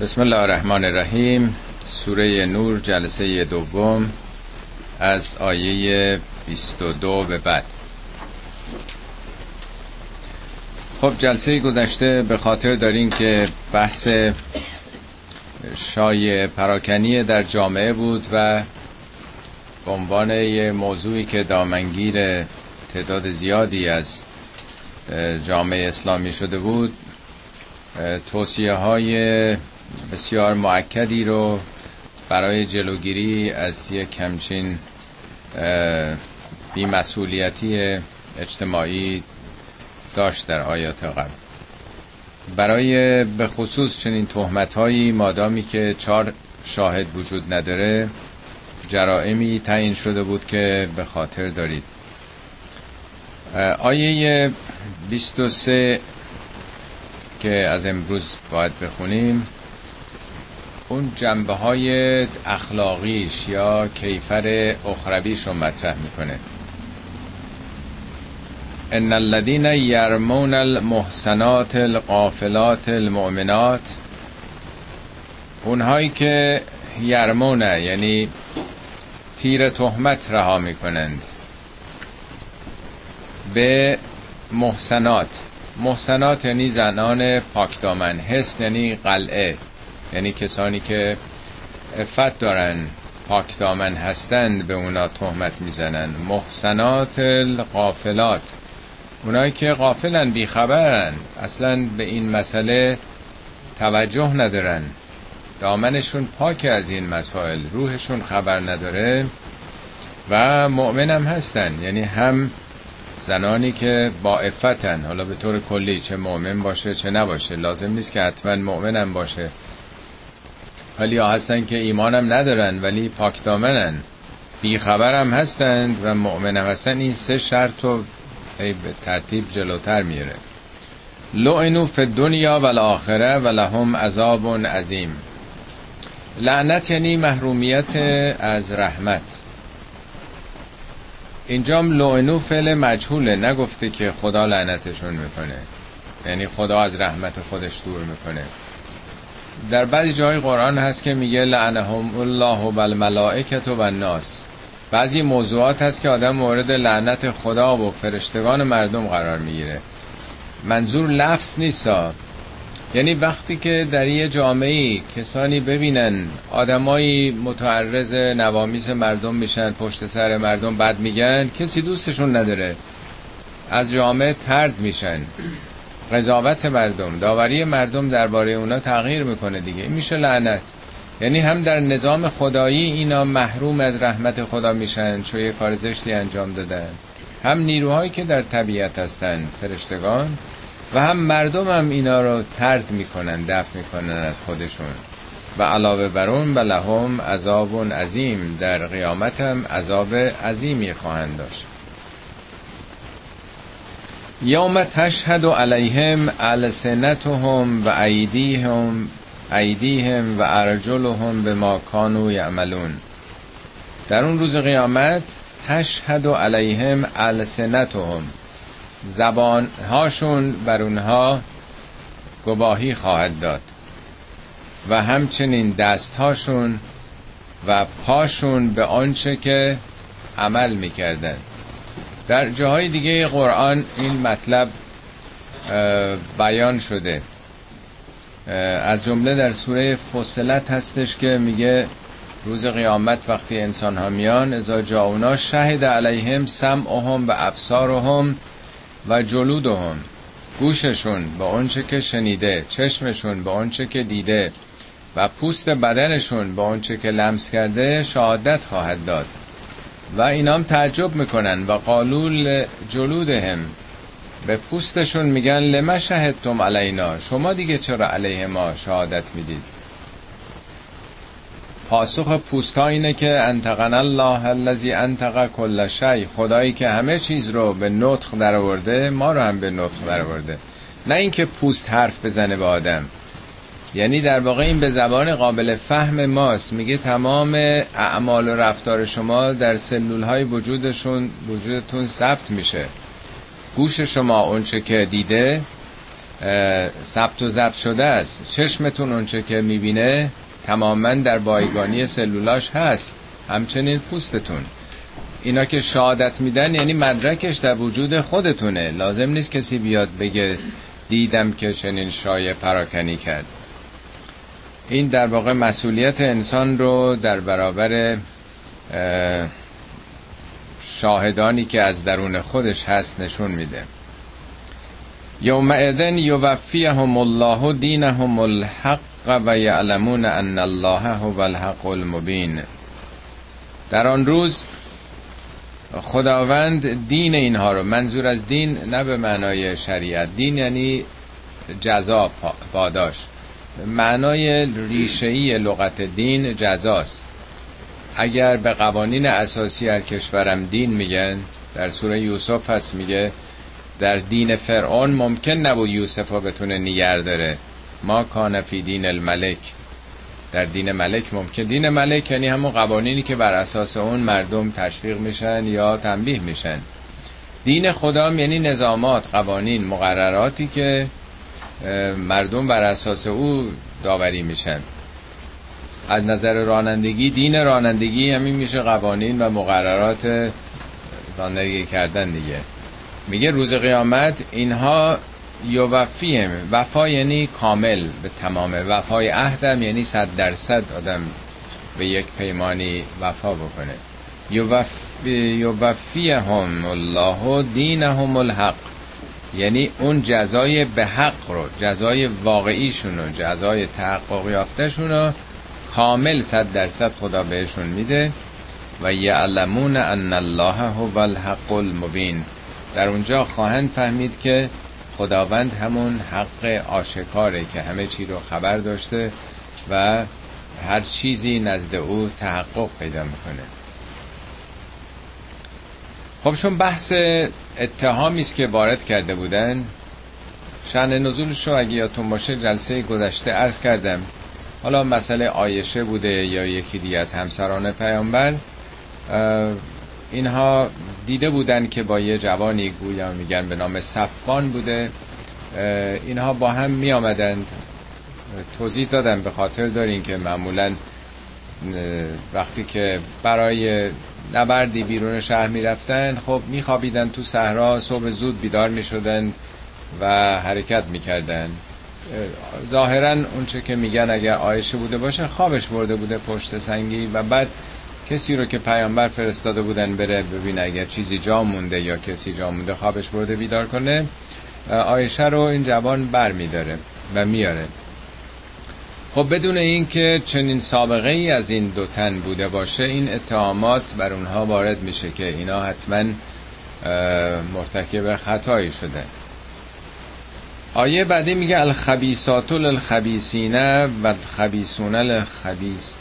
بسم الله الرحمن الرحیم. سوره نور جلسه دوم از آیه 22 به بعد. خب جلسه گذشته به خاطر دارین که بحث شای پراکنی در جامعه بود و به عنوان موضوعی که دامنگیر تعداد زیادی از جامعه اسلامی شده بود توصیه های بسیار معکدی رو برای جلوگیری از یک کمچین بیمسئولیتی اجتماعی داشت در آیات قبل. برای به خصوص چنین تهمت هایی مادامی که چهار شاهد وجود نداره جرائمی تعیین شده بود که به خاطر دارید. آیه 23 که از امروز باید بخونیم. اون جنبه های اخلاقیش یا کیفر اخرویش رو مطرح می‌کنه. ان الذين يرمون المحسنات القافلات المؤمنات اونهایی که یرمونه یعنی تیر تهمت رها می‌کنند به محسنات. محسنات یعنی زنان پاکدامن حس یعنی قلعه. یعنی کسانی که افت دارن پاکدامن هستند به اونا تهمت می‌زنن. محسنات القافلات اونایی که غافلن بیخبرن. اصلا به این مسئله توجه ندارن. دامنشون پاک از این مسائل. روحشون خبر نداره. و مؤمنم هستن. یعنی هم زنانی که با افتن حالا به طور کلی چه مؤمن باشه چه نباشه. لازم نیست که حتما مؤمنم باشه. ولی هستن که ایمانم ندارن ولی پاکدامنن. بیخبرم هستند و مؤمنم هستن این سه شرط رو به ترتیب جلوتر میره. لعنو فی دنیا و الاخره و لهم عذاب عظیم. لعنت یعنی محرومیت از رحمت. اینجام لعنو فعل مجهوله نگفته که خدا لعنتشون می‌کنه. یعنی خدا از رحمت خودش دور می‌کنه. در بعضی جای قرآن هست که میگه لعنهم الله و الملائکت و الناس. بعضی موضوعات هست که آدم مورد لعنت خدا و فرشتگان مردم قرار می‌گیره. منظور لفظ نیستا یعنی وقتی که در یه جامعه کسانی ببینن آدمایی متعرض نوامیس مردم میشن پشت سر مردم بد میگن کسی دوستشون نداره. از جامعه ترد میشن. قضاوت مردم. داوری مردم درباره اونا تغییر می‌کنه دیگه. این میشه لعنت. یعنی هم در نظام خدایی اینا محروم از رحمت خدا میشن چون یه کار زشتی انجام دادن. هم نیروهایی که در طبیعت هستن فرشتگان و هم مردم هم اینا رو ترد می‌کنن دفع می‌کنن از خودشون. و علاوه بر اون لهم عذاب عظیم. در قیامت هم عذاب عظیمی خواهند داشت. یوم تشهد علیهم السنتهم و ایدیهم ایدیهم و ارجلهم به ما کانو یعملون. در اون روز قیامت تشهد علیهم السنتهم. زبان هاشون بر اونها گواهی خواهد داد و همچنین دست هاشون و پاشون به آنچه که عمل می‌کردن در جاهای دیگه قرآن این مطلب بیان شده. از جمله در سوره فصلت هستش که میگه روز قیامت وقتی انسان ها میان ازا جاونا شهد علیهم سمعهم و ابصارهم و جلودهم. گوششون با اونچه که شنیده چشمشون با اونچه که دیده و پوست بدنشون با اونچه که لمس کرده شهادت خواهد داد. و اینام تعجب می‌کنن و قالول جلودهم. به پوستشون میگن لما شهدتم علینا؟ شما دیگه چرا علیه ما شهادت می‌دید؟ پاسخ پوستا اینه که انتقن الله الذی انتق کل شی خدایی که همه چیز رو به نطخ در آورده ما رو هم به نطخ در آورده نه اینکه پوست حرف بزنه به آدم. یعنی در واقع این به زبان قابل فهم ماست. میگه تمام اعمال و رفتار شما در سلول های وجودشون وجودتون ثبت میشه. گوش شما اونچه که دیده ثبت و ضبط شده است. چشمتون اونچه که می‌بینه تماما در بایگانی سلولاش هست. همچنین پوستتون. اینا که شهادت میدن یعنی مدرکش در وجود خودتونه. لازم نیست کسی بیاد بگه دیدم که چنین شایع پراکنی کرد. این در واقع مسئولیت انسان رو در برابر شاهدانی که از درون خودش هست نشون میده. یومئذن یوفیهم الله دینهم الحق و یعلمون ان الله هو الحق المبین. در آن روز خداوند دین اینها رو منظور از دین نه به معنای شریعت دین یعنی جزا پاداش. معنای ریشه‌ای لغت دین جزاست. اگر به قوانین اساسی از کشورم دین میگن در سوره یوسف هست میگه در دین فرعون ممکن نبود ها بتونه نیگر داره. ما کان فی دین الملک. در دین ملک ممکن. دین ملک یعنی همون قوانینی که بر اساس اون مردم تشویق میشن یا تنبیه میشن. دین خدا یعنی نظامات قوانین مقرراتی که مردم بر اساس او داوری میشن. از نظر رانندگی دین رانندگی همین میشه قوانین و مقررات رانندگی کردن دیگه. میگه روز قیامت اینها یوفیم وفا یعنی کامل به تمام. وفای عهدم یعنی صد درصد آدم به یک پیمانی وفا بکنه. یوفیهم الله دینهم الحق. یعنی اون جزای به حق رو جزای واقعیشون رو جزای تحقق یافتهشون رو کامل صد درصد خدا بهشون میده. و یعلمون ان الله هو الحق المبین. در اونجا خواهند فهمید که خداوند همون حق آشکاره که همه چی رو خبر داشته و هر چیزی نزد او تحقق پیدا می‌کنه. خب چون بحث اتهامی است که وارد کرده بودن. شن نزولش رو اگه یادتون باشه جلسه گذشته عرض کردم. حالا مسئله آیشه بوده یا یکی دیگه از همسران پیامبر. اینها دیده بودن که با یه جوانی گویا میگن به نام صفان بوده. اینها با هم می آمدند توضیح دادم به خاطر دارین که معمولا وقتی که برای نبردی بیرون شهر می رفتن خب می خوابیدن تو صحرا صبح زود بیدار می شدن و حرکت می کردن ظاهرا اونچه که میگن اگر آیشه بوده باشه خوابش برده بوده پشت سنگی و بعد کسی رو که پیامبر فرستاده بودن بره ببینه اگر چیزی جا مونده یا کسی جا مونده خوابش برده بیدار کنه آیشه رو این جوان بر میداره و میاره خب بدون اینکه چنین سابقه ای از این دو تن بوده باشه این اتهامات بر اونها وارد میشه که اینا حتما مرتکب خطایی شده. آیه بعدی میگه الخبیثات للخبیثین و الخبیثون للخبیث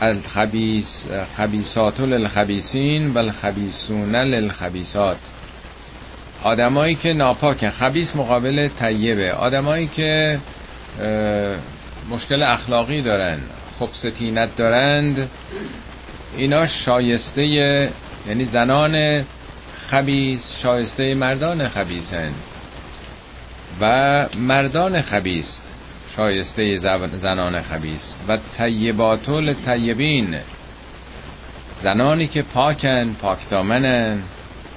الخبیث خبیثات للخبیثین و الخبیثون للخبیثات آدمایی که ناپاکن خبیث مقابل طیبه. آدمایی که مشکل اخلاقی دارن خب سنخیت دارند اینا شایسته یعنی زنان خبیس شایسته مردان خبیسن و مردان خبیس شایسته زنان خبیس و طیباتول طیبین زنانی که پاکن پاکتامنن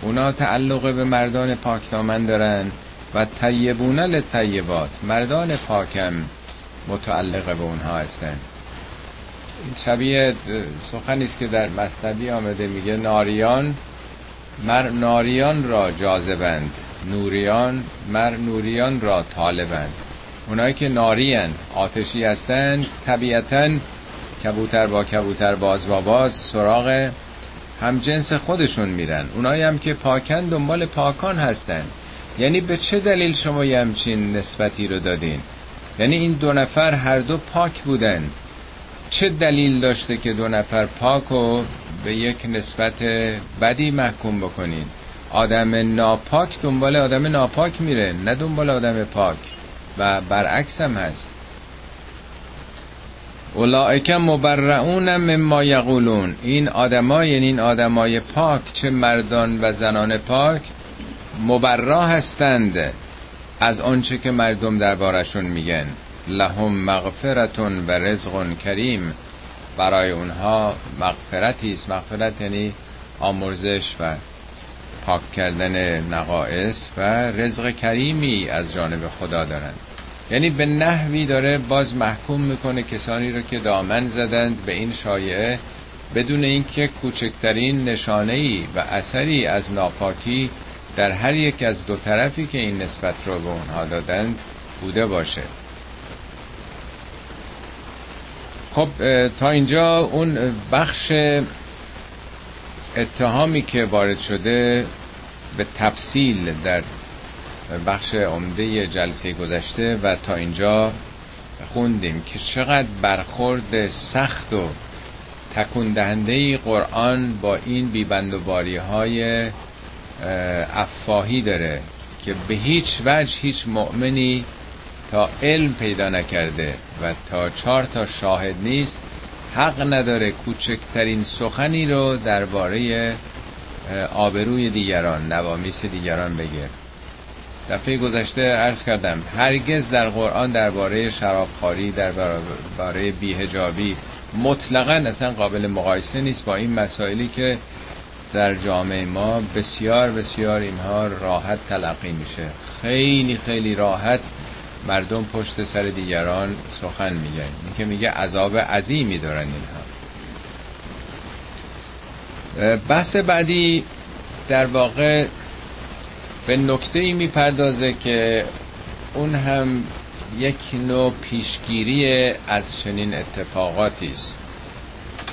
اونا تعلق به مردان پاکتامن دارن. و طیبون لطیبات مردان پاکم. متعلق به اونها هستن. این شبیه سخنی است که در مصنبی آمده میگه ناریان مر ناریان را جاذبند. نوریان مر نوریان را طالبند. اونایی که نارین آتشی هستند طبیعتا کبوتر با کبوتر باز با باز سراغ هم جنس خودشون میرن. اونایی هم که پاکن دنبال پاکان هستن. یعنی به چه دلیل شما یه همچین نسبتی رو دادین؟ یعنی این دو نفر هر دو پاک بودن چه دلیل داشته که دو نفر پاک رو به یک نسبت بدی محکوم بکنین آدم ناپاک دنبال آدم ناپاک میره نه دنبال آدم پاک. و برعکس هم هست. اولائک مبرعون مما یقولون. این آدما یعنی این آدمای پاک چه مردان و زنان پاک مبرا هستند. از آنچه که مردم دربارشون میگن لهم مغفرتون و رزق کریم. برای اونها مغفرتی است. مغفرت یعنی آمرزش و پاک کردن نقائص و رزق کریمی از جانب خدا دارن یعنی به نحوی داره باز محکوم می‌کنه کسانی رو که دامن زدند به این شایعه بدون اینکه کوچکترین نشانه ای و اثری از ناپاکی در هر یک از دو طرفی که این نسبت رو به اونها دادند بوده باشه. خب تا اینجا اون بخش اتهامی که وارد شده به تفصیل در بخش عمده جلسه گذشته و تا اینجا خوندیم که چقدر برخورد سخت و تکون دهنده قرآن با این بیبند و باری های افاهی داره که به هیچ وجه هیچ مؤمنی تا علم پیدا نکرده و تا چهار تا شاهد نیست حق نداره کوچکترین سخنی رو درباره آبروی دیگران نوامیس دیگران بگه. دفعه گذشته عرض کردم هرگز در قرآن درباره شرابخواری درباره بیهجابی مطلقا اصلا قابل مقایسه نیست با این مسائلی که در جامعه ما بسیار بسیار اینها راحت تلقی میشه. خیلی خیلی راحت مردم پشت سر دیگران سخن میگن. این که میگه عذاب عظیمی دارن اینها. بحث بعدی در واقع به نکته ای می‌پردازه که اون هم یک نوع پیشگیری از چنین اتفاقاتی است.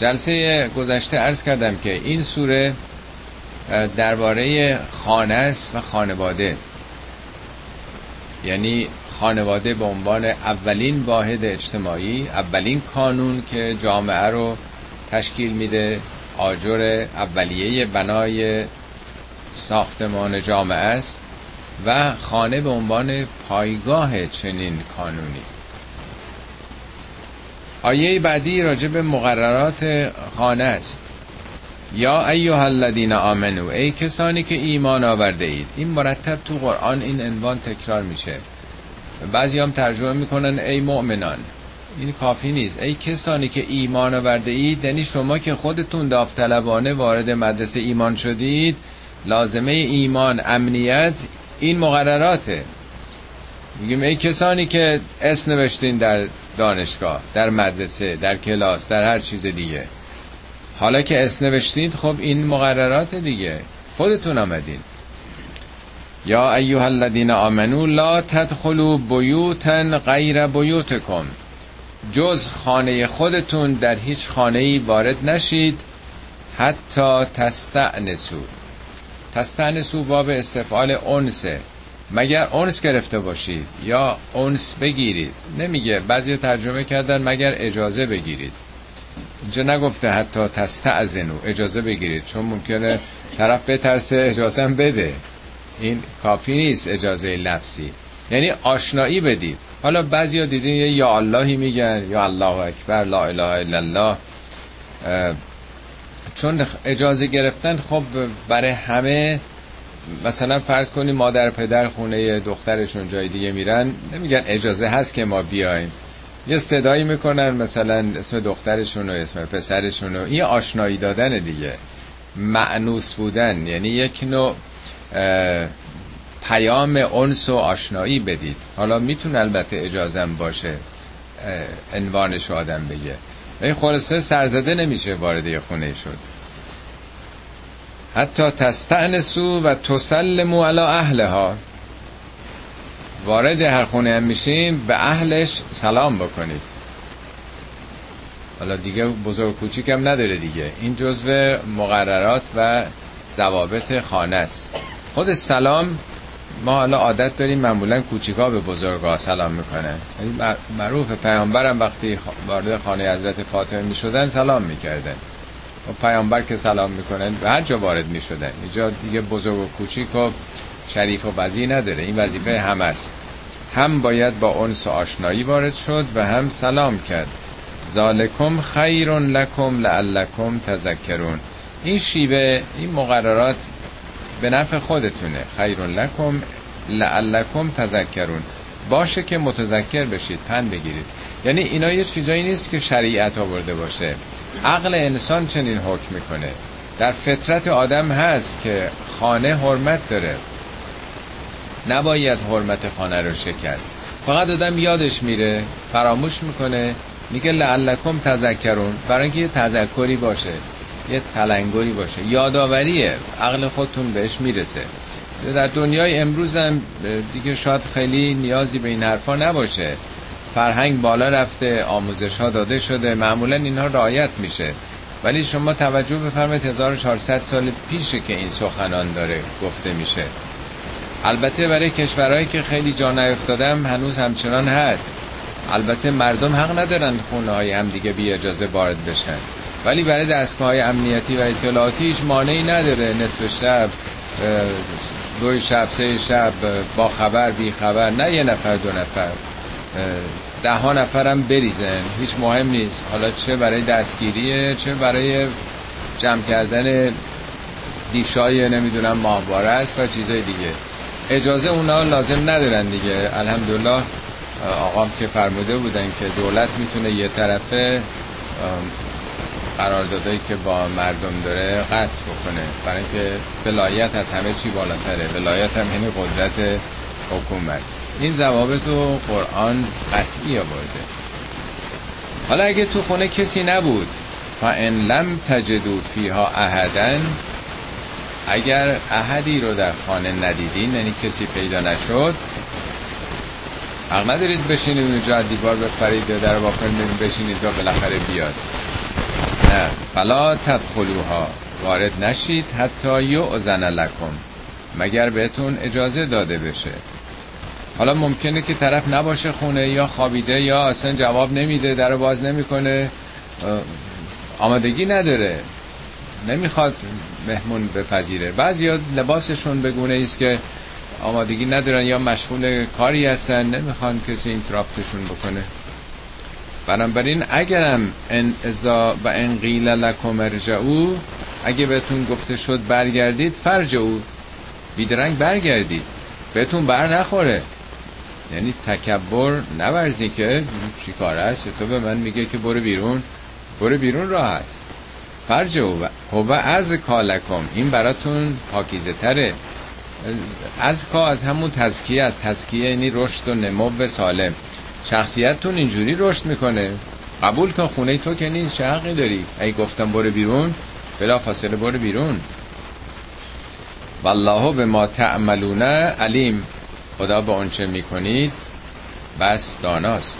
جلسه گذشته عرض کردم که این سوره درباره خانه است و خانواده. یعنی خانواده به عنوان اولین واحد اجتماعی اولین کانون که جامعه رو تشکیل میده آجر اولیه بنای ساختمان جامعه است و خانه به عنوان پایگاه چنین کانونی. آیه بعدی راجع به مقررات خانه است. یا ایها الذین آمنو ای کسانی که ایمان آورده اید. این مرتب تو قرآن این عنوان تکرار میشه. بعضی هم ترجمه می‌کنن ای مؤمنان. این کافی نیست. ای کسانی که ایمان آورده اید یعنی شما که خودتون داوطلبانه وارد مدرسه ایمان شدید لازمه ایمان امنیت این مقرراته. میگیم ای کسانی که اسم نوشتین در دانشگاه در مدرسه در کلاس در هر چیز دیگه. حالا که اسم نوشتید خب این مقررات دیگه. خودتون آمدین. یا ایها الذین آمنوا لا تدخلوا بیوتا غیر بیوتکم. جز خانه خودتون در هیچ خانه ای وارد نشید. حتی تستأنسوا. تستعنسو باب استفعال انسه مگر اونس گرفته باشید یا اونس بگیرید؟ نمیگه. بعضی ترجمه کردن مگر اجازه بگیرید. اینجا نگفته حتی تستعزنو اجازه بگیرید. چون ممکنه طرف بترسه اجازه بده. این کافی نیست اجازه لفظی. یعنی آشنایی بدید. حالا بعضی ها دیدین یا اللهی میگن یا الله اکبر لا اله الا الله. چون اجازه گرفتن خب برای همه مثلا فرض کنیم مادر پدر خونه دخترشون جای دیگه میرن نمیگن اجازه هست که ما بیایم. یه صدایی می‌کنن مثلا اسم دخترشون و اسم پسرشون و این آشنایی دادن دیگه. معنوس بودن یعنی یک نوع پیام انس و آشنایی بدید. حالا می‌تونه البته اجازم باشه انوانش آدم بگه. این خلاصه سرزده نمیشه وارد خونه شد. حتی تستعنسو و تسلمو علی اهلها. وارد هر خونه هم میشیم به اهلش سلام بکنید. حالا دیگه بزرگ کوچیک هم نداره دیگه. این جزو مقررات و ضوابط خانه است. خود سلام ما حالا عادت داریم معمولا کوچیکا به بزرگا سلام می‌کنن. یعنی معروف پیامبرم وقتی وارد خانه حضرت فاطمه می‌شدن سلام می‌کردن. و پیامبر که سلام می‌کنن به هر جا وارد می‌شدن اینجا دیگه بزرگ و کوچیک و شریف و وزی نداره. این وظیفه هم است. هم باید با اونس و آشنایی وارد شد و هم سلام کرد. ذالکم خیر لکم لعلکم تذکرون. این شیوه این مقررات به نفع خودتونه. خیر لکم لعلکم تذکرون. باشه که متذکر بشید پند بگیرید. یعنی اینا یه چیزایی نیست که شریعت آورده باشه. عقل انسان چنین حکم می‌کنه. در فطرت آدم هست که خانه حرمت داره. نباید حرمت خانه رو شکست. فقط آدم یادش میره فراموش می‌کنه میگه لعلکم تذکرون. برای اینکه یه تذکری باشه یه تلنگری باشه. یادآوریه. عقل خودتون بهش می‌رسه. در دنیای امروز هم دیگه شاید خیلی نیازی به این حرفا نباشه. فرهنگ بالا رفته آموزش ها داده شده معمولا اینها رعایت میشه. ولی شما توجه بفرمایید 1400 سال پیشه که این سخنان داره گفته میشه. البته برای کشورهایی که خیلی جا نیفتادم هنوز همچنان هست. البته مردم حق ندارن خونه های هم دیگه بی اجازه وارد بشن. ولی برای دستگاه های امنیتی و اطلاعاتی هیچ مانعی نداره. نصف شب دو شب سه شب با خبر بی خبر. نه یه نفر دو نفر. ده ها نفرم بریزن. هیچ مهم نیست. حالا چه برای دستگیریه چه برای جمع کردن دیشای نمی‌دونم ماهواره است و چیزای دیگه. اجازه اونا لازم ندارن دیگه. الحمدلله آقام که فرموده بودن که دولت می‌تونه یه طرفه قراردادایی که با مردم داره قطع بکنه. برای اینکه ولایت از همه چی بالاتره. ولایت هم یعنی قدرت حکومت. این ضوابط و قرآن قطعی آورده. حالا اگه تو خونه کسی نبود فان لم تجدو فیها احدن اگر احدی رو در خانه ندیدین یعنی کسی پیدا نشد حق ندارید بشینید اونجا دیوار بپرید یا در واقع بشینید تا بالاخره بیاد. نه. فلا تدخلوها. وارد نشید. حتی یعزن لکم. مگر بهتون اجازه داده بشه. حالا ممکنه که طرف نباشه خونه یا خوابیده یا اصلا جواب نمیده در باز نمی‌کنه. آمادگی نداره. نمی‌خواد مهمون بپذیره. بعضی لباسشون بگونه است که آمادگی ندارن یا مشغول کاری هستن نمی‌خوان کسی این تراپتشون بکنه. بنابراین اگرم ان و ان قیل لکم ارجعو اگه بهتون گفته شد برگردید فرجعو بیدرنگ برگردید. بهتون بر نخوره. یعنی تکبر نورزی که چی کار است؟ تو به من میگه که برو بیرون. برو بیرون راحت. فرجعو و از کالکم. این براتون پاکیزه تره. از کا از همون تزکیه از تزکیه یعنی رشد و نمو سالم. شخصیتتون اینجوری رشد می‌کنه. قبول کن خونه تو که نیست چه داری؟ ای گفتم برو بیرون. بلا فاصله برو بیرون. والله به ما تعملون علیم. خدا به اونچه می‌کنید بس داناست.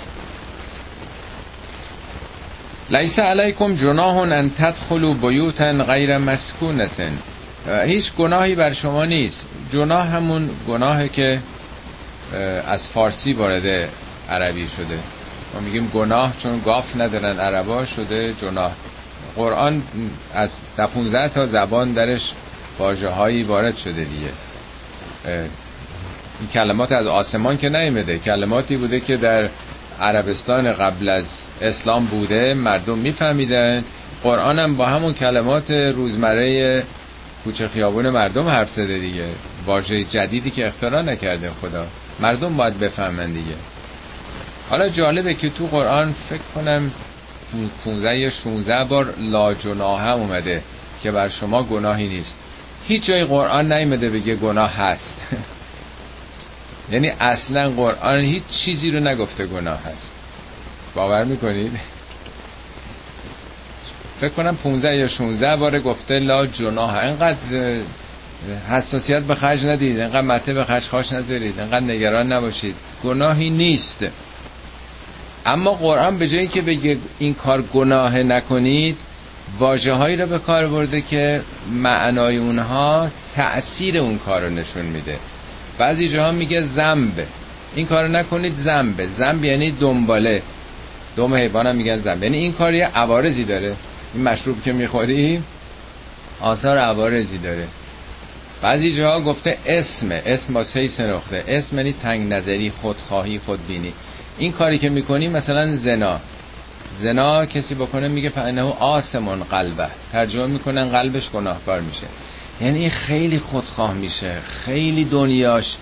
لیس علیکم جناح ان تدخلوا بیوتا غیر مسکونتن هیچ گناهی بر شما نیست. جناح همون گناهی که از فارسی وارد عربی شده. ما میگیم گناه چون گاف ندارن عربا شده جناح. قرآن از 15 تا زبان درش واجه هایی وارد شده دیگه. این کلمات از آسمان که نیمده کلماتی بوده که در عربستان قبل از اسلام بوده مردم میفهمیدن. قرآن هم با همون کلمات روزمره کوچه خیابون مردم حرف زده دیگه. واژه جدیدی که اختراع نکرده خدا. مردم باید بفهمن دیگه. حالا جالبه که تو قرآن فکر کنم 15 یا 16 بار لا جناح اومده که بر شما گناهی نیست. هیچ جای قرآن نیمده بگه گناه هست. یعنی اصلا قرآن هیچ چیزی رو نگفته گناه هست. باور می‌کنید؟ فکر کنم 15 یا 16 بار گفته لا جناح. اینقدر حساسیت به خرج ندید اینقدر مته به خرج خاش نذارید اینقدر نگران نباشید. گناهی نیست. اما قرآن به جایی که بگه این کار گناه نکنید واجه هایی رو به کار برده که معنای اونها تأثیر اون کار رو نشون میده. بعضی جاها میگه زنب. این کار نکنید زنب. زنب یعنی دنباله. دوم حیوان هم میگن زنب. یعنی این کار یه عوارضی داره. این مشروب که می‌خوری آثار عوارضی داره. بعضی جاها گفته اسم. اسم با سه نقطه. اسم یعنی تنگ نظری خودخواهی خودبینی. این کاری که می‌کنی مثلا زنا. زنا کسی بکنه میگه فانه آسمون قلبه. ترجمه می‌کنن قلبش گناهکار میشه. یعنی خیلی خودخواه میشه. خیلی دنیاش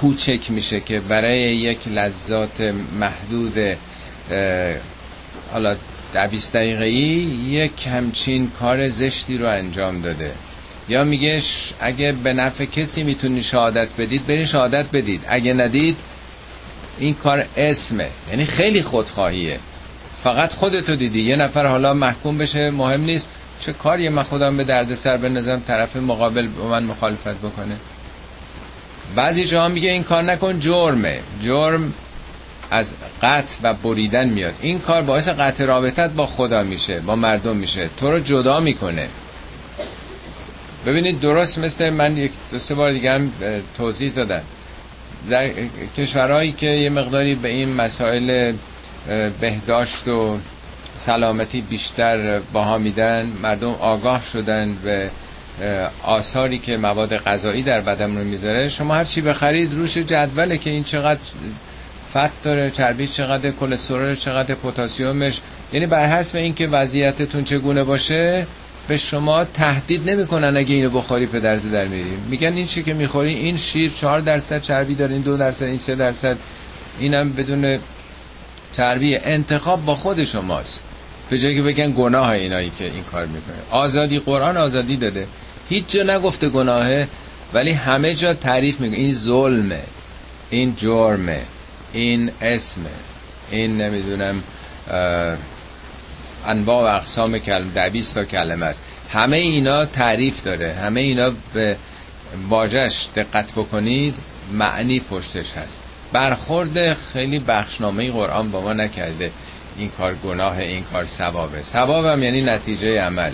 کوچک میشه که برای یک لذات محدود حالا دویست دقیقه یک همچین کار زشتی رو انجام داده. یا میگه اگه به نفع کسی می‌تونی شهادت بدید برین شهادت بدید. اگه ندید این کار اسمه. یعنی خیلی خودخواهیه. فقط خودتو دیدی. یه نفر حالا محکوم بشه مهم نیست. چه کاری من خودم به درد سر بنزم طرف مقابل با من مخالفت بکنه. بعضی جاها میگه این کار نکن جرمه. جرم از قطع و بریدن میاد. این کار باعث قطع رابطت با خدا میشه با مردم میشه. تو رو جدا می‌کنه. ببینید درست مثل من یک دو سه بار دیگه هم توضیح دادم. در کشورهایی که یه مقداری به این مسائل بهداشت و سلامتی بیشتر باها میدن. مردم آگاه شدن به آثاری که مواد غذایی در بدن رو می‌ذاره. شما هر چی بخرید روش جدوله که این چقدر فت داره چربی چقدر کلسترول چقدر پتاسیمش یعنی بر حسب اینکه وضعیتتون چگونه باشه به شما تهدید نمی‌کنن اگه اینو بخوری پدرت در میریم میگن این چی که می‌خوری این شیر چهار درصد چربی داره این دو درصد این سه درصد. اینم بدون چربی انتخاب با خود شماست. به جایی که بگن گناه اینایی که این کار می‌کنه. آزادی قرآن آزادی داده. هیچ جا نگفته گناهه ولی همه جا تعریف می‌کنه. این ظلمه این جرمه این اسمه. این نمی‌دونم انواع و اقسام کلمه ده تا کلمه است. همه اینا تعریف داره. همه اینا به واجش دقت بکنید معنی پشتش هست. برخورد خیلی بخشنامه قرآن با ما نکرده. این کار گناه این کار ثوابه. ثوابم یعنی نتیجه عمل.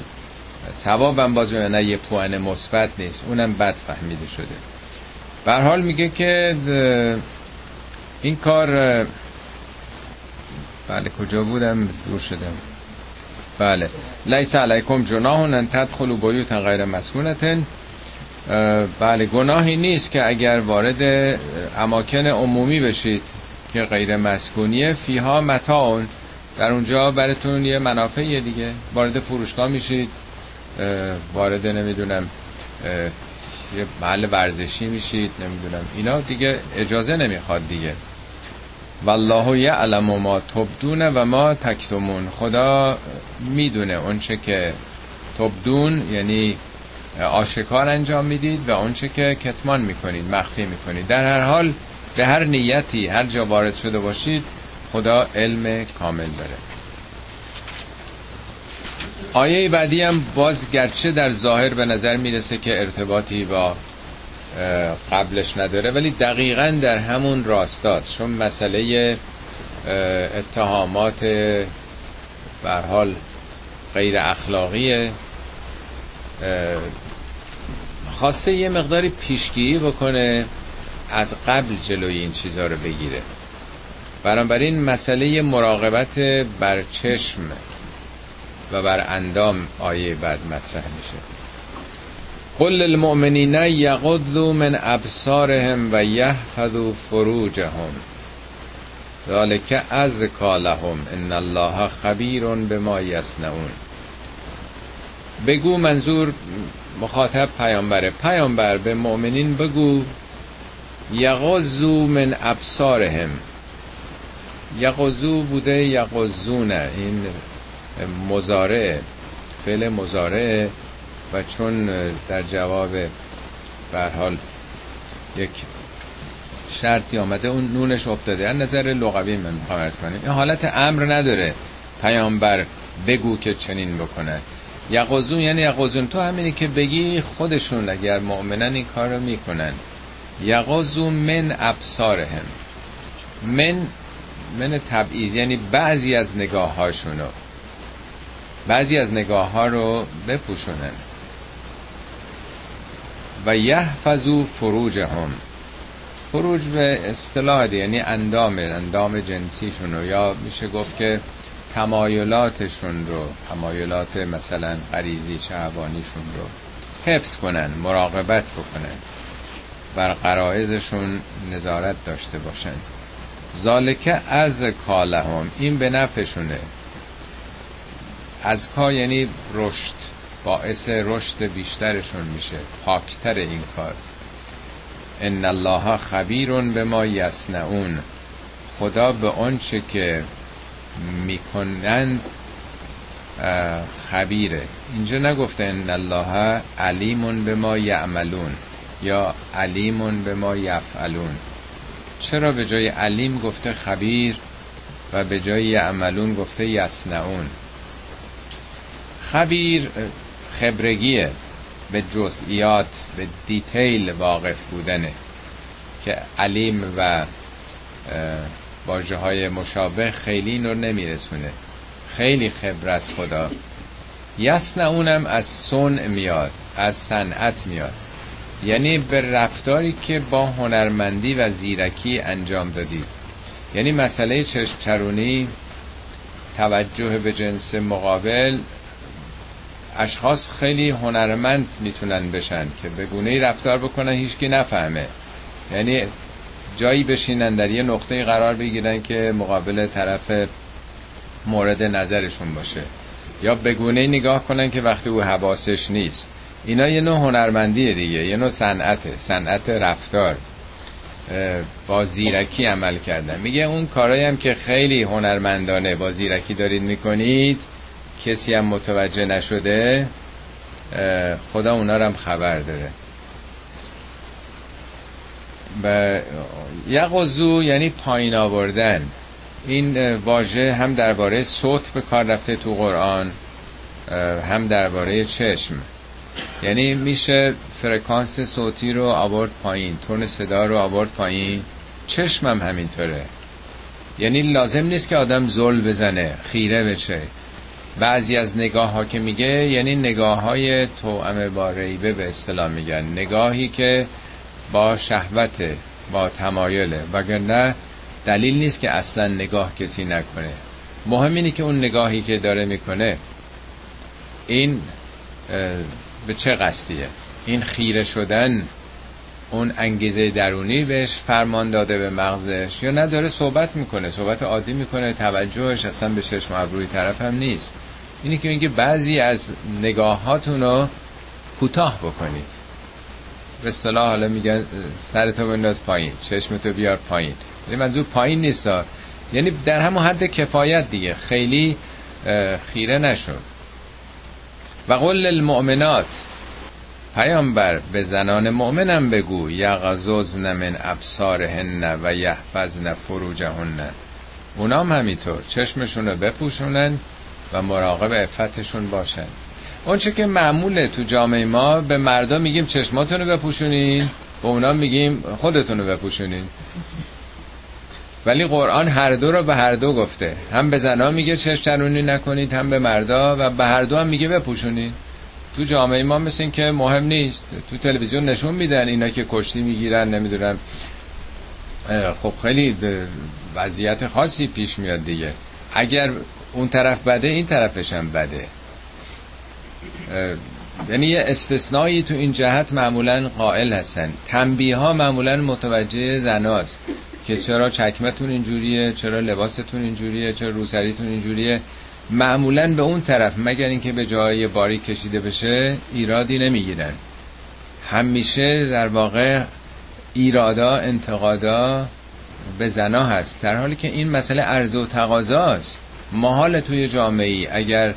ثوابم باز به یه پوان مثبت نیست. اونم بد فهمیده شده. بر حال میگه که این کار بله کجا بودم؟ دور شدم. بله. لیس علیکم جناح ان تدخلوا بیوتا غیر مسکونتن. بله گناهی نیست که اگر وارد اماکن عمومی بشید که غیر مسکونیه فیها متاعون. در اونجا براتون یه منافعیه دیگه. وارد فروشگاه میشید وارد نمی‌دونم یه محل ورزشی میشید نمی‌دونم اینا دیگه اجازه نمی‌خواد دیگه. والله یعلم ما تبدون و ما تکتمون. خدا می‌دونه اونچه که تبدون یعنی آشکار انجام می‌دید و اونچه که کتمان می‌کنید مخفی می‌کنید. در هر حال به هر نیتی هر جا وارد شده باشید خدا علم کامل داره. آیه بعدی هم باز گرچه در ظاهر به نظر می‌رسه که ارتباطی با قبلش نداره ولی دقیقا در همون راستاست. چون مسئله اتهامات حال غیر اخلاقی خواسته یه مقداری پیشگیری بکنه از قبل جلوی این چیزها رو بگیره. بنابراین مسئله مراقبت بر چشم و بر اندام آیه بعد مطرح میشه. قل للمؤمنین یغضوا من ابصارهم و یحفظوا فروجهم. ذالک از کالهم ان الله خبیر بما یصنعون. بگو منظور مخاطب پیامبره. پیامبر به مؤمنین بگو یغضوا من ابصارهم. یغضو بوده یغضونه این مزارع فعل مزارع و چون در جواب بر حال یک شرطی آمده اون نونش افتاده. از نظر لغوی من می‌خوام ارز کنیم این حالت امر نداره پیامبر بگو که چنین بکنه. یقوزون یعنی یقوزون. تو همینی که بگی خودشون اگر مؤمنن این کار رو می‌کنن. یقوزون من ابصارهم. من من تبعیض یعنی بعضی از نگاه هاشونو بعضی از نگاه ها رو بپوشونن. و یحفظو فروجهم. فروج به اصطلاح یعنی اندام اندام جنسیشون یا میشه گفت که تمایلاتشون رو تمایلات مثلا غریزی شهوانیشون رو حفظ کنن مراقبت بکنن. بر قرائزشون نظارت داشته باشن. ذالکه از کالهم. این به نفعشونه. از کا یعنی رشد. باعث رشد بیشترشون میشه. پاکتر این کار. ان الله خبیر به ما یصنعون. خدا به آنچه که می‌کنند خبیره. اینجا نگفته ان الله علیمون به ما یعملون یا علیمون به ما یفعلون. چرا به جای علیم گفته خبیر و به جای یعملون گفته یصنعون؟ خبیر خبرگیه به جزئیات به دیتیل واقف بودنه که علیم و واجه های مشابه خیلی نور نمیرسونه. خیلی خبر از خدا. یصنعونم از سن میاد از صنعت میاد. یعنی به رفتاری که با هنرمندی و زیرکی انجام دادید یعنی مسئله چشم چرونی توجه به جنس مقابل. اشخاص خیلی هنرمند می‌تونن بشن که به گونه رفتار بکنن هیچکی نفهمه. یعنی جایی بشینن در یه نقطه قرار بگیرن که مقابل طرف مورد نظرشون باشه. یا به گونه نگاه کنن که وقتی او حواسش نیست. اینا یه نوع هنرمندیه دیگه یه نوع صنعته صنعت رفتار. با زیرکی عمل کردن. میگه اون کارایی هم که خیلی هنرمندانه با زیرکی دارید می‌کنید کسی هم متوجه نشده خدا اونا رو هم خبر داره. و یقضو یعنی پایین آوردن. این واژه هم درباره صوت به کار رفته تو قرآن هم درباره چشم. یعنی میشه فرکانس صوتی رو آورد پایین تون صدا رو آورد پایین. چشم هم همینطوره. یعنی لازم نیست که آدم زل بزنه خیره بشه. بعضی از نگاه ها که میگه یعنی نگاه های توأم با ریبه به اصطلاح میگن. نگاهی که با شهوت با تمایله وگرنه دلیل نیست که اصلا نگاه کسی نکنه. مهم اینه که اون نگاهی که داره می‌کنه این به چه قصدیه؟ این خیره شدن اون انگیزه درونی بهش فرمان داده به مغزش یا نداره صحبت می‌کنه صحبت عادی می‌کنه توجهش اصلا به چشم ابروی طرف هم نیست. اینی که میگه بعضی از نگاهاتون رو کوتاه بکنید. به اصطلاح حالا میگن سرتو بنداز پایین چشمتو بیار پایین. یعنی منظور پایین نیست. یعنی در همون حد کفایت دیگه. خیلی خیره نشو و قول المؤمنات پیامبر به زنان مؤمنم بگو یغززن من ابصارهن و یحفظن فروجهن. اونام همینطور چشمشون رو بپوشونن و مراقب عفتشون باشن. اونچه که معموله تو جامعه ما به مردم میگیم چشماتون رو بپوشونین به اونا میگیم خودتون رو بپوشونین. ولی قرآن هر دو رو به هر دو گفته. هم به زنا میگه چشم نکنید هم به مردا و به هر دو هم میگه بپوشونید. تو جامعه ما مثل که مهم نیست. تو تلویزیون نشون میدن اینا که کشتی می‌گیرن نمی‌دونم. خب خیلی وضعیت خاصی پیش میاد دیگه. اگر اون طرف بده این طرفش هم بده. یعنی یه استثنایی تو این جهت معمولا قائل هستن. تنبیه ها معمولا متوجه زناست. که چرا چکمتون اینجوریه چرا لباستون اینجوریه چرا روسریتون اینجوریه. معمولا به اون طرف مگر اینکه به جای باری کشیده بشه ایرادی نمی‌گیرن. همیشه در واقع ایرادا انتقادا به زنا هست. در حالی که این مسئله عرض و تقاضاست. محال توی جامعه ای اگر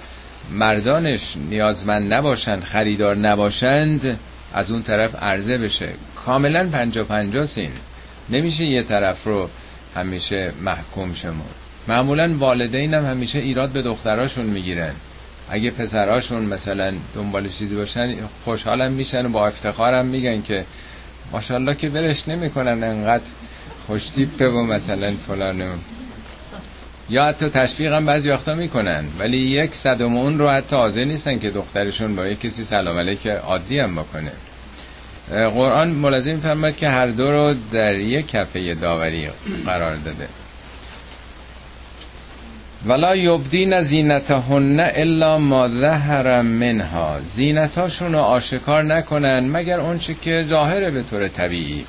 مردانش نیازمند نباشند خریدار نباشند از اون طرف عرضه بشه. کاملا پنجا پنجا سین نمیشه یه طرف رو همیشه محکوم شمون معمولا والدین هم همیشه ایراد به دختراشون می‌گیرن. اگه پسراشون مثلا دنبال چیزی باشن خوشحالم میشن و با افتخارم میگن که ماشاءالله که برش نمی‌کنن انقدر خوشتیپه و مثلا فلانو یا حتی تشویق هم بعضی وقتا می‌کنن. ولی یک صدم اون رو حتی حاضر نیستن که دخترشون با یک کسی سلام علیک عادی هم بکنه. قرآن ملازم فرماید که هر دو رو در یک کفه داوری قرار داده. ولا یبدین زینتهن الا ما ظهر منها. زینتاشون رو آشکار نکنن مگر اونچه که ظاهره به طور طبیعی.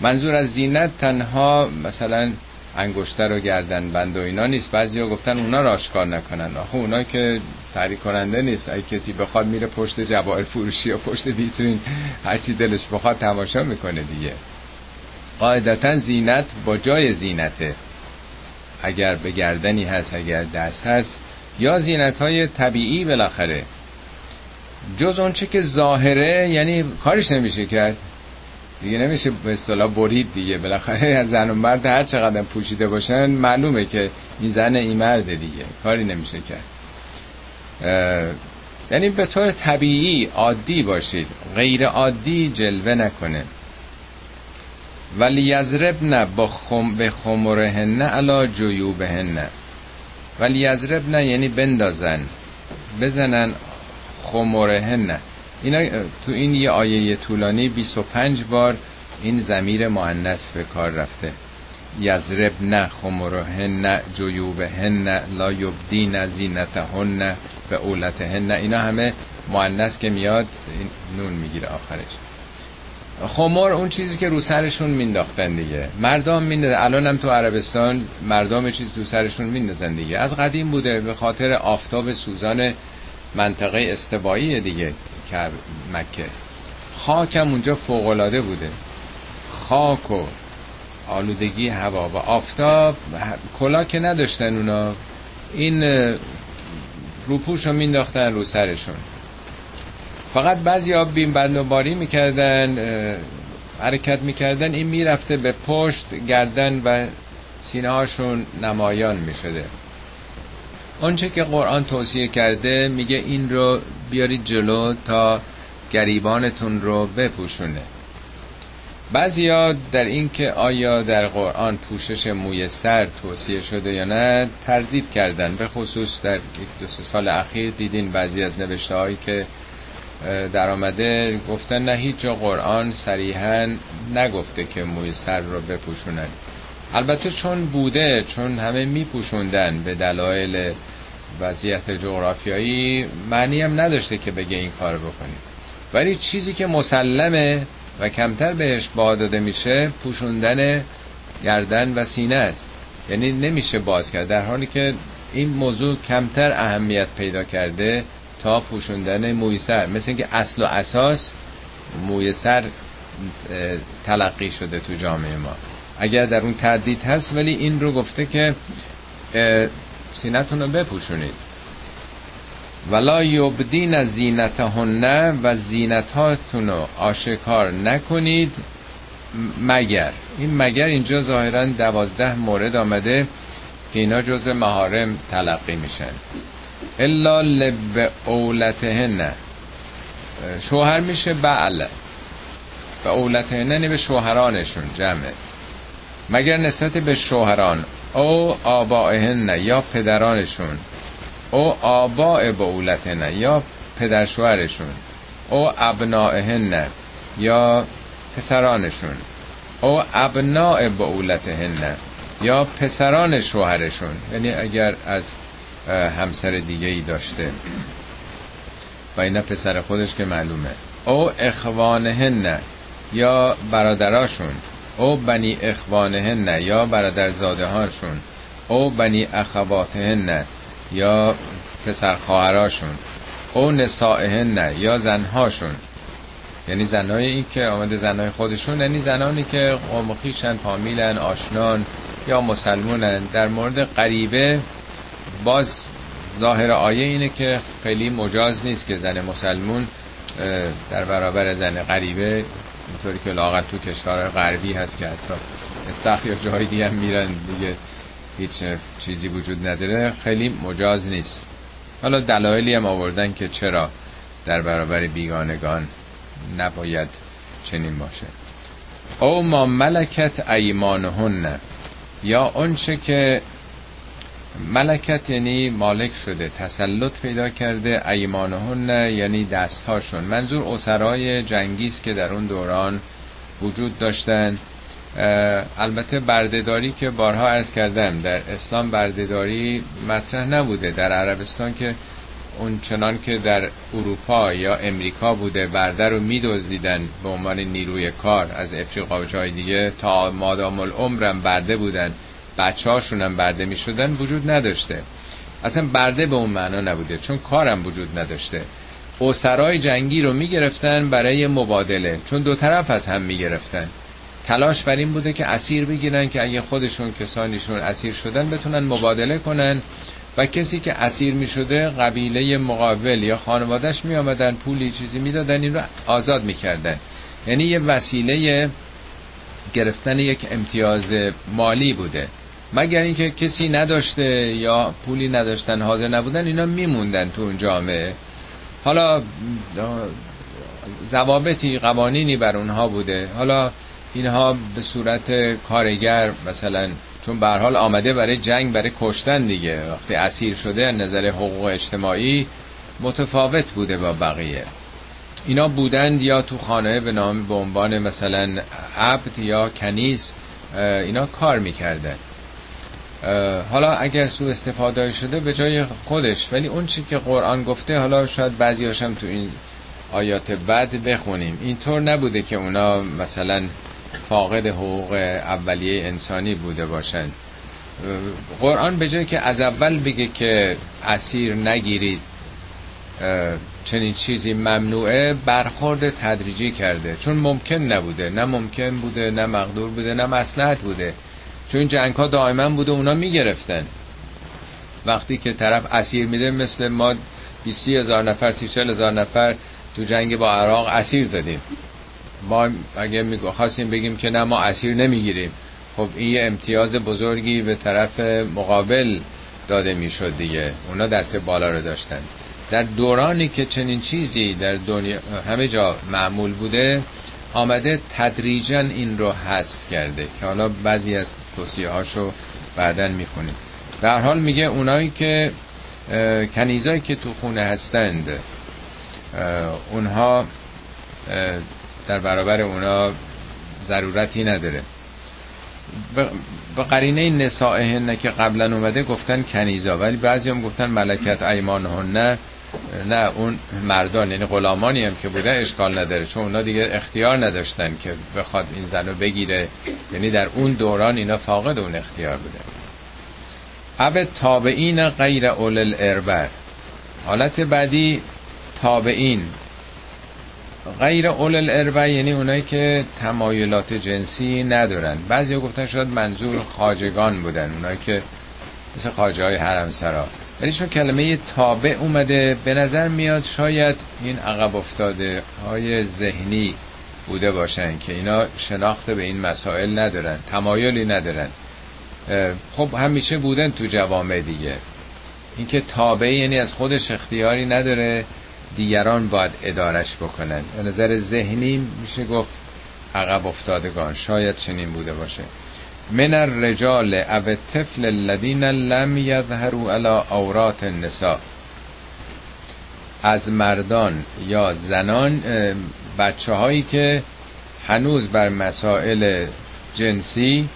منظور از زینت تنها مثلا انگشتر و گردن بند و اینا نیست. بعضی گفتن اونا رو آشکار نکنن. آخه اونا که تحریک کننده نیست. اگه کسی بخواد میره پشت جواهر فروشی یا پشت ویترین هرچی دلش بخواد تماشا می‌کنه دیگه. قاعدتا زینت با جای زینته. اگر به گردنی هست اگر دست هست یا زینت های طبیعی بالاخره. جز اونچه که ظاهره یعنی کارش نمیشه کرد. دیگه نمیشه به اصطلاح برید دیگه. بالاخره از زن و مرد هر چقدر پوشیده باشن معلومه که این زن این مرد دیگه. کاری نمیشه کرد. یعنی به طور طبیعی عادی باشید. غیر عادی جلوه نکنه. ولی یزربن با خم به خمرهن علا جیوبهن. ولی یزربن یعنی بندازن. بزنن خمرهن. اینا تو این یه آیه طولانی 25 بار این زمیر معنس به کار رفته. یزربن خمرهن جیوبهن لا یبدین زینتهن. به اولتهن. اینا همه معنس که میاد نون می‌گیره آخرش. خمر اون چیزی که رو سرشون مینداختن دیگه. مردم میندازن. الان هم تو عربستان مردم چیز رو سرشون میندازن دیگه. از قدیم بوده به خاطر آفتاب سوزان منطقه استوایی دیگه که مکه. خاکم اونجا فوقلاده بوده. خاک و آلودگی هوا و آفتاب کلا که نداشتن اونا. این روپوش رو مینداختن رو سرشون. فقط بعضی ها بیم بندوباری می‌کردن حرکت می‌کردن. این می‌رفته به پشت گردن و سینه هاشون نمایان می‌شده. آنچه که قرآن توصیه کرده میگه این رو بیارید جلو تا گریبانتون رو بپوشونه. بعضیا در این که آیا در قرآن پوشش موی سر توصیه شده یا نه تردید کردن. به خصوص در یک دو سال اخیر دیدین بعضی از نوشته هایی که در آمده گفتن نه هیچ جا قرآن صریحا نگفته که موی سر رو بپوشونن. البته چون بوده چون همه میپوشوندن به دلایل وضعیت جغرافیایی معنی هم نداشته که بگه این کار بکنیم. ولی چیزی که مسلمه و کمتر بهش با داده میشه پوشوندن گردن و سینه است. یعنی نمیشه باز کرد در حالی که این موضوع کمتر اهمیت پیدا کرده تا پوشوندن موی سر. مثل اینکه اصل و اساس موی سر تلقی شده تو جامعه ما. اگر در اون تردید هست ولی این رو گفته که سینتون رو بپوشونید. ولا یبدین زینتهن و زینتاتون رو آشکار نکنید مگر. این مگر اینجا ظاهرا دوازده مورد آمده که اینا جز مهارم تلقی میشن. الا لب اولتهن. شوهر میشه بعل. به اولتهن نه به شوهرانشون جمعه مگر نسبت به شوهران. او آبائهن یا پدرانشون. او آباء بولتهن یا پدر شوهرشون. او ابنائهن یا پسرانشون. او ابناء بولتهن یا پسران شوهرشون. یعنی اگر از همسر دیگه ای داشته. و اینا پسر خودش که معلومه. او اخوانهن یا برادراشون. او بنی اخوانهن یا برادرزاده هاشون او بنی اخواتهن. یا پسر خواهراشون. او نسائهن یا زنهاشون. یعنی زنهای این که آمده زنهای خودشون یعنی زنانی که قوم خیشن فامیلن آشنان یا مسلمونن. در مورد غریبه باز ظاهر آیه اینه که خیلی مجاز نیست که زن مسلمون در برابر زن غریبه اینطوری که لاغت تو کشور غربی هست که حتی استخ یا جای دیگه میرن دیگه. هیچ چیزی وجود نداره خیلی مجاز نیست. حالا دلایلی هم آوردن که چرا در برابر بیگانگان نباید چنین باشه. او ما ملکت ایمانهن. یا اونچه که ملکت یعنی مالک شده تسلط پیدا کرده ایمانهن یعنی دستهاشون. منظور اسرای جنگیست که در اون دوران وجود داشتن. البته بردهداری که بارها عرض کردم در اسلام بردهداری مطرح نبوده. در عربستان که اون چنان که در اروپا یا امریکا بوده برده رو میدزدیدن به عنوان نیروی کار. از افریقا و جای دیگه تا مادام العمرم برده بودن بچه هاشون هم برده می شدن وجود نداشته. اصلا برده به اون معنا نبوده چون کارم وجود نداشته. اسرای جنگی رو می‌گرفتن برای مبادله چون دو طرف از هم می‌گرفتن. تلاش بر این بوده که اسیر بگیرن که اگه خودشون کسانیشون اسیر شدن بتونن مبادله کنن و کسی که اسیر می شده قبیله مقابل یا خانوادش می آمدن پولی چیزی می دادن این رو آزاد می کردن یعنی یه وسیله گرفتن یک امتیاز مالی بوده. مگر اینکه کسی نداشته یا پولی نداشتن حاضر نبودن اینا میموندن تو اون جامعه. حالا ضوابطی قوانینی بر اونها بوده. حالا اینها به صورت کارگر مثلا چون به حال آمده برای جنگ برای کشتن دیگه. وقتی اسیر شده نظر حقوق اجتماعی متفاوت بوده با بقیه. اینا بودند یا تو خانه به نام به عنوان مثلا عبد یا کنیس اینا کار می‌کردن. حالا اگر سو استفاده شده به جای خودش. ولی اون چی که قرآن گفته حالا شاید بعضی هاشم تو این آیات بعد بخونیم. اینطور نبوده که اونا مثلا فاقد حقوق اولیه انسانی بوده باشند. قرآن به جای که از اول بگه که اسیر نگیرید چنین چیزی ممنوعه برخورد تدریجی کرده. چون ممکن نبوده. نه ممکن بوده نه مقدور بوده نه مسلحت بوده. چون جنگ ها دائما بوده اونا می‌گرفتن. وقتی که طرف اسیر میده مثل ما 20 هزار نفر 30 هزار نفر تو جنگ با عراق اسیر دادیم. ما اگه خواستیم بگیم که نه ما اسیر نمی‌گیریم. خب این یه امتیاز بزرگی به طرف مقابل داده می‌شد دیگه. اونا دست بالا رو داشتن. در دورانی که چنین چیزی در دنیا همه جا معمول بوده آمده تدریجا این رو حذف کرده که حالا بعضی از توصیه هاشو بعدا می‌خونیم. در حال میگه اونایی که کنیزایی که تو خونه هستند اونها در برابر اونا ضرورتی نداره. به قرینه نسائهن که قبلا اومده گفتن کنیزا ولی بعضی هم گفتن ملکت ایمانهن نه نه اون مردان یعنی غلامانی هم که بوده اشکال نداره چون اونا دیگه اختیار نداشتن که بخواد این زنو بگیره. یعنی در اون دوران اینا فاقد اون اختیار بوده. اب تابعین غیر اول الاربر حالت بعدی تابعین. غیر اول الاربع یعنی اونایی که تمایلات جنسی ندارن. بعضی گفتن شاید منظور خاجگان بودن اونایی که مثل خاجه های حرم سرا. ولی چون کلمه تابع اومده به نظر میاد شاید این عقب افتاده های ذهنی بوده باشن که اینا شناخته به این مسائل ندارن تمایلی ندارن. خب همیشه بودن تو جوامع دیگه. اینکه تابع یعنی از خودش اختیاری نداره. دیگران باید ادارش بکنن. به نظر ذهنی میشه گفت عقب افتادگان. شاید چنین بوده باشه. من الرجال او طفل الذین لم یظهروا علی اورات النساء. از مردان یا زنان بچه هایی که هنوز بر مسائل جنسی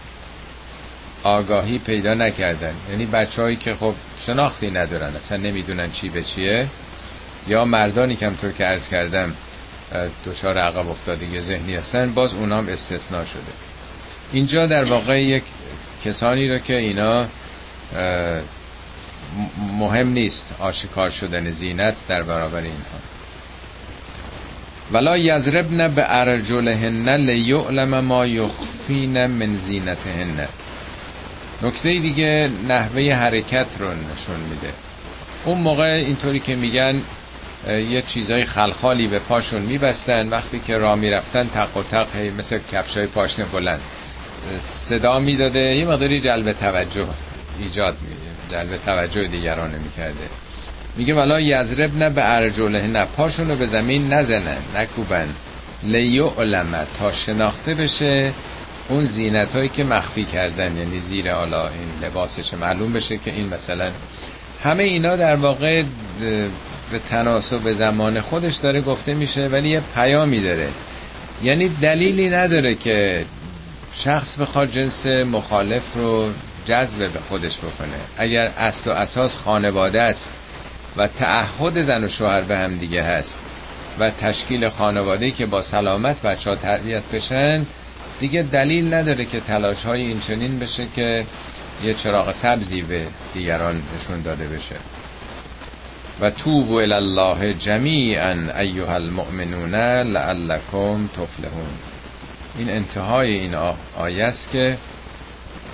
آگاهی پیدا نکردن. یعنی بچه هایی که خب شناختی ندارن اصلا نمی‌دونن چی به چیه. یا مردانی که همطور که عرض کردم دچار عقب افتادگی ذهنی هستن باز اونام استثناء شده. اینجا در واقع یک کسانی رو که اینا مهم نیست آشکار شدن زینت در برابر اینها. ولا یضربن به ارجلهن لیعلم ما یخفین من زینتهن. نکته دیگه نحوه حرکت رو نشون میده. اون موقع اینطوری که میگن یه چیزای خلخالی به پاشون میبستن. وقتی که راه می‌رفتن تق و تق مثل کفشای پاشنه بلند. صدا می‌داده یه مقداری جلب توجه ایجاد می جلب توجه دیگران می‌کرده. میگه ولا یزرب نه به ارجله نه پاشونو به زمین نزنن نکوبن. لیو علمه تا شناخته بشه اون زینت هایی که مخفی کردن یعنی زیر حالا این لباسش معلوم بشه که این مثلا. همه اینا در واقع به تناسب زمان خودش داره گفته میشه ولی یه پیامی داره. یعنی دلیلی نداره که شخص بخواد جنس مخالف رو جذب به خودش بکنه. اگر اصل و اساس خانواده است و تعهد زن و شوهر به هم دیگه هست و تشکیل خانواده که با سلامت بچه ها تربیت بشن دیگه دلیل نداره که تلاش های این چنین بشه که یه چراغ سبزی به دیگران نشون داده بشه. و توبو الله جمیعا ایها المؤمنون لعلکم تفلحون. این انتهای این آیه است که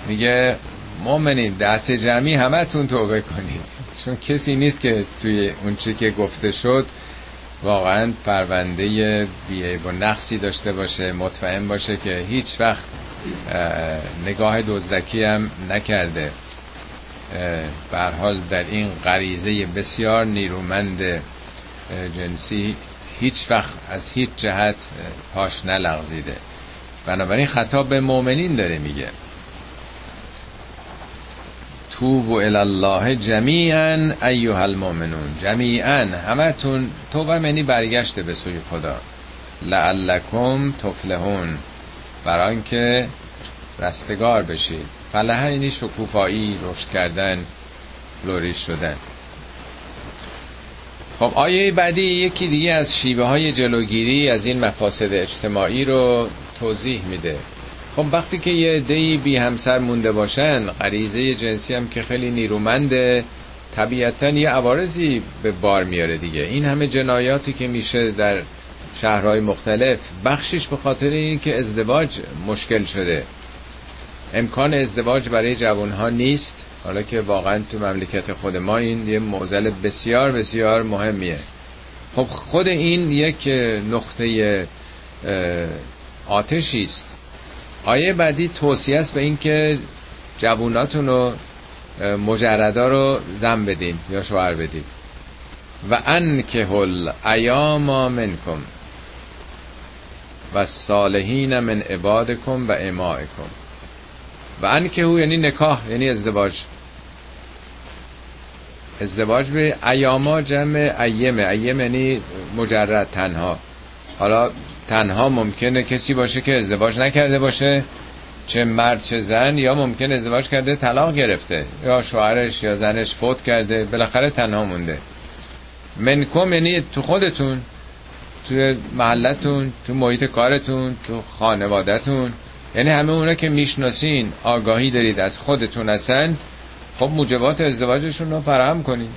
میگه مؤمنین دست جمعی همتون توبه کنید. چون کسی نیست که توی اون چی که گفته شد واقعا پرونده بیعیب و نقصی داشته باشه مطمئن باشه که هیچ وقت نگاه دزدکی هم نکرده. بر حال در این غریزه بسیار نیرومند جنسی هیچ وقت از هیچ جهت پاش نلغزیده. بنابراین خطاب به مؤمنین داره میگه. توبو الله جمیعا ایها المؤمنون. جمیعا همتون توبه منی برگشته به سوی خدا. لعلکم تفلحون. بران که رستگار بشید. فلحه اینی شکوفایی رشد کردن فلوریش شدن. خب آیه بعدی یکی دیگه از شیوه های جلوگیری از این مفاسد اجتماعی رو توضیح میده. خب وقتی که یه دی بی همسر مونده باشن غریزه جنسی هم که خیلی نیرومنده طبیعتا یه عوارضی به بار میاره دیگه. این همه جنایاتی که میشه در شهرهای مختلف بخشش به خاطر این که ازدواج مشکل شده. امکان ازدواج برای جوانها نیست. حالا که واقعا تو مملکت خود ما این یه موزل بسیار بسیار مهمیه. خب خود این یک نقطه آتشی است. آیه بعدی توصیه است به اینکه جووناتون رو مجردا رو زن بدین یا شوهر بدین. و ان که هل ایاما منکم و صالحین من عبادکم و امائکم. و ان که یعنی نکاح یعنی ازدواج. ازدواج به ایاما جمع ایمه. ایمه یعنی مجرد تنها. حالا تنها ممکنه کسی باشه که ازدواج نکرده باشه چه مرد چه زن یا ممکن ازدواج کرده طلاق گرفته. یا شوهرش یا زنش فوت کرده بالاخره تنها مونده. منکم یعنی تو خودتون تو محلتون تو محیط کارتون تو خانوادهتون. یعنی همه اونا که می‌شناسین آگاهی دارید از خودتون هستن خب موجبات ازدواجشون رو فراهم کنید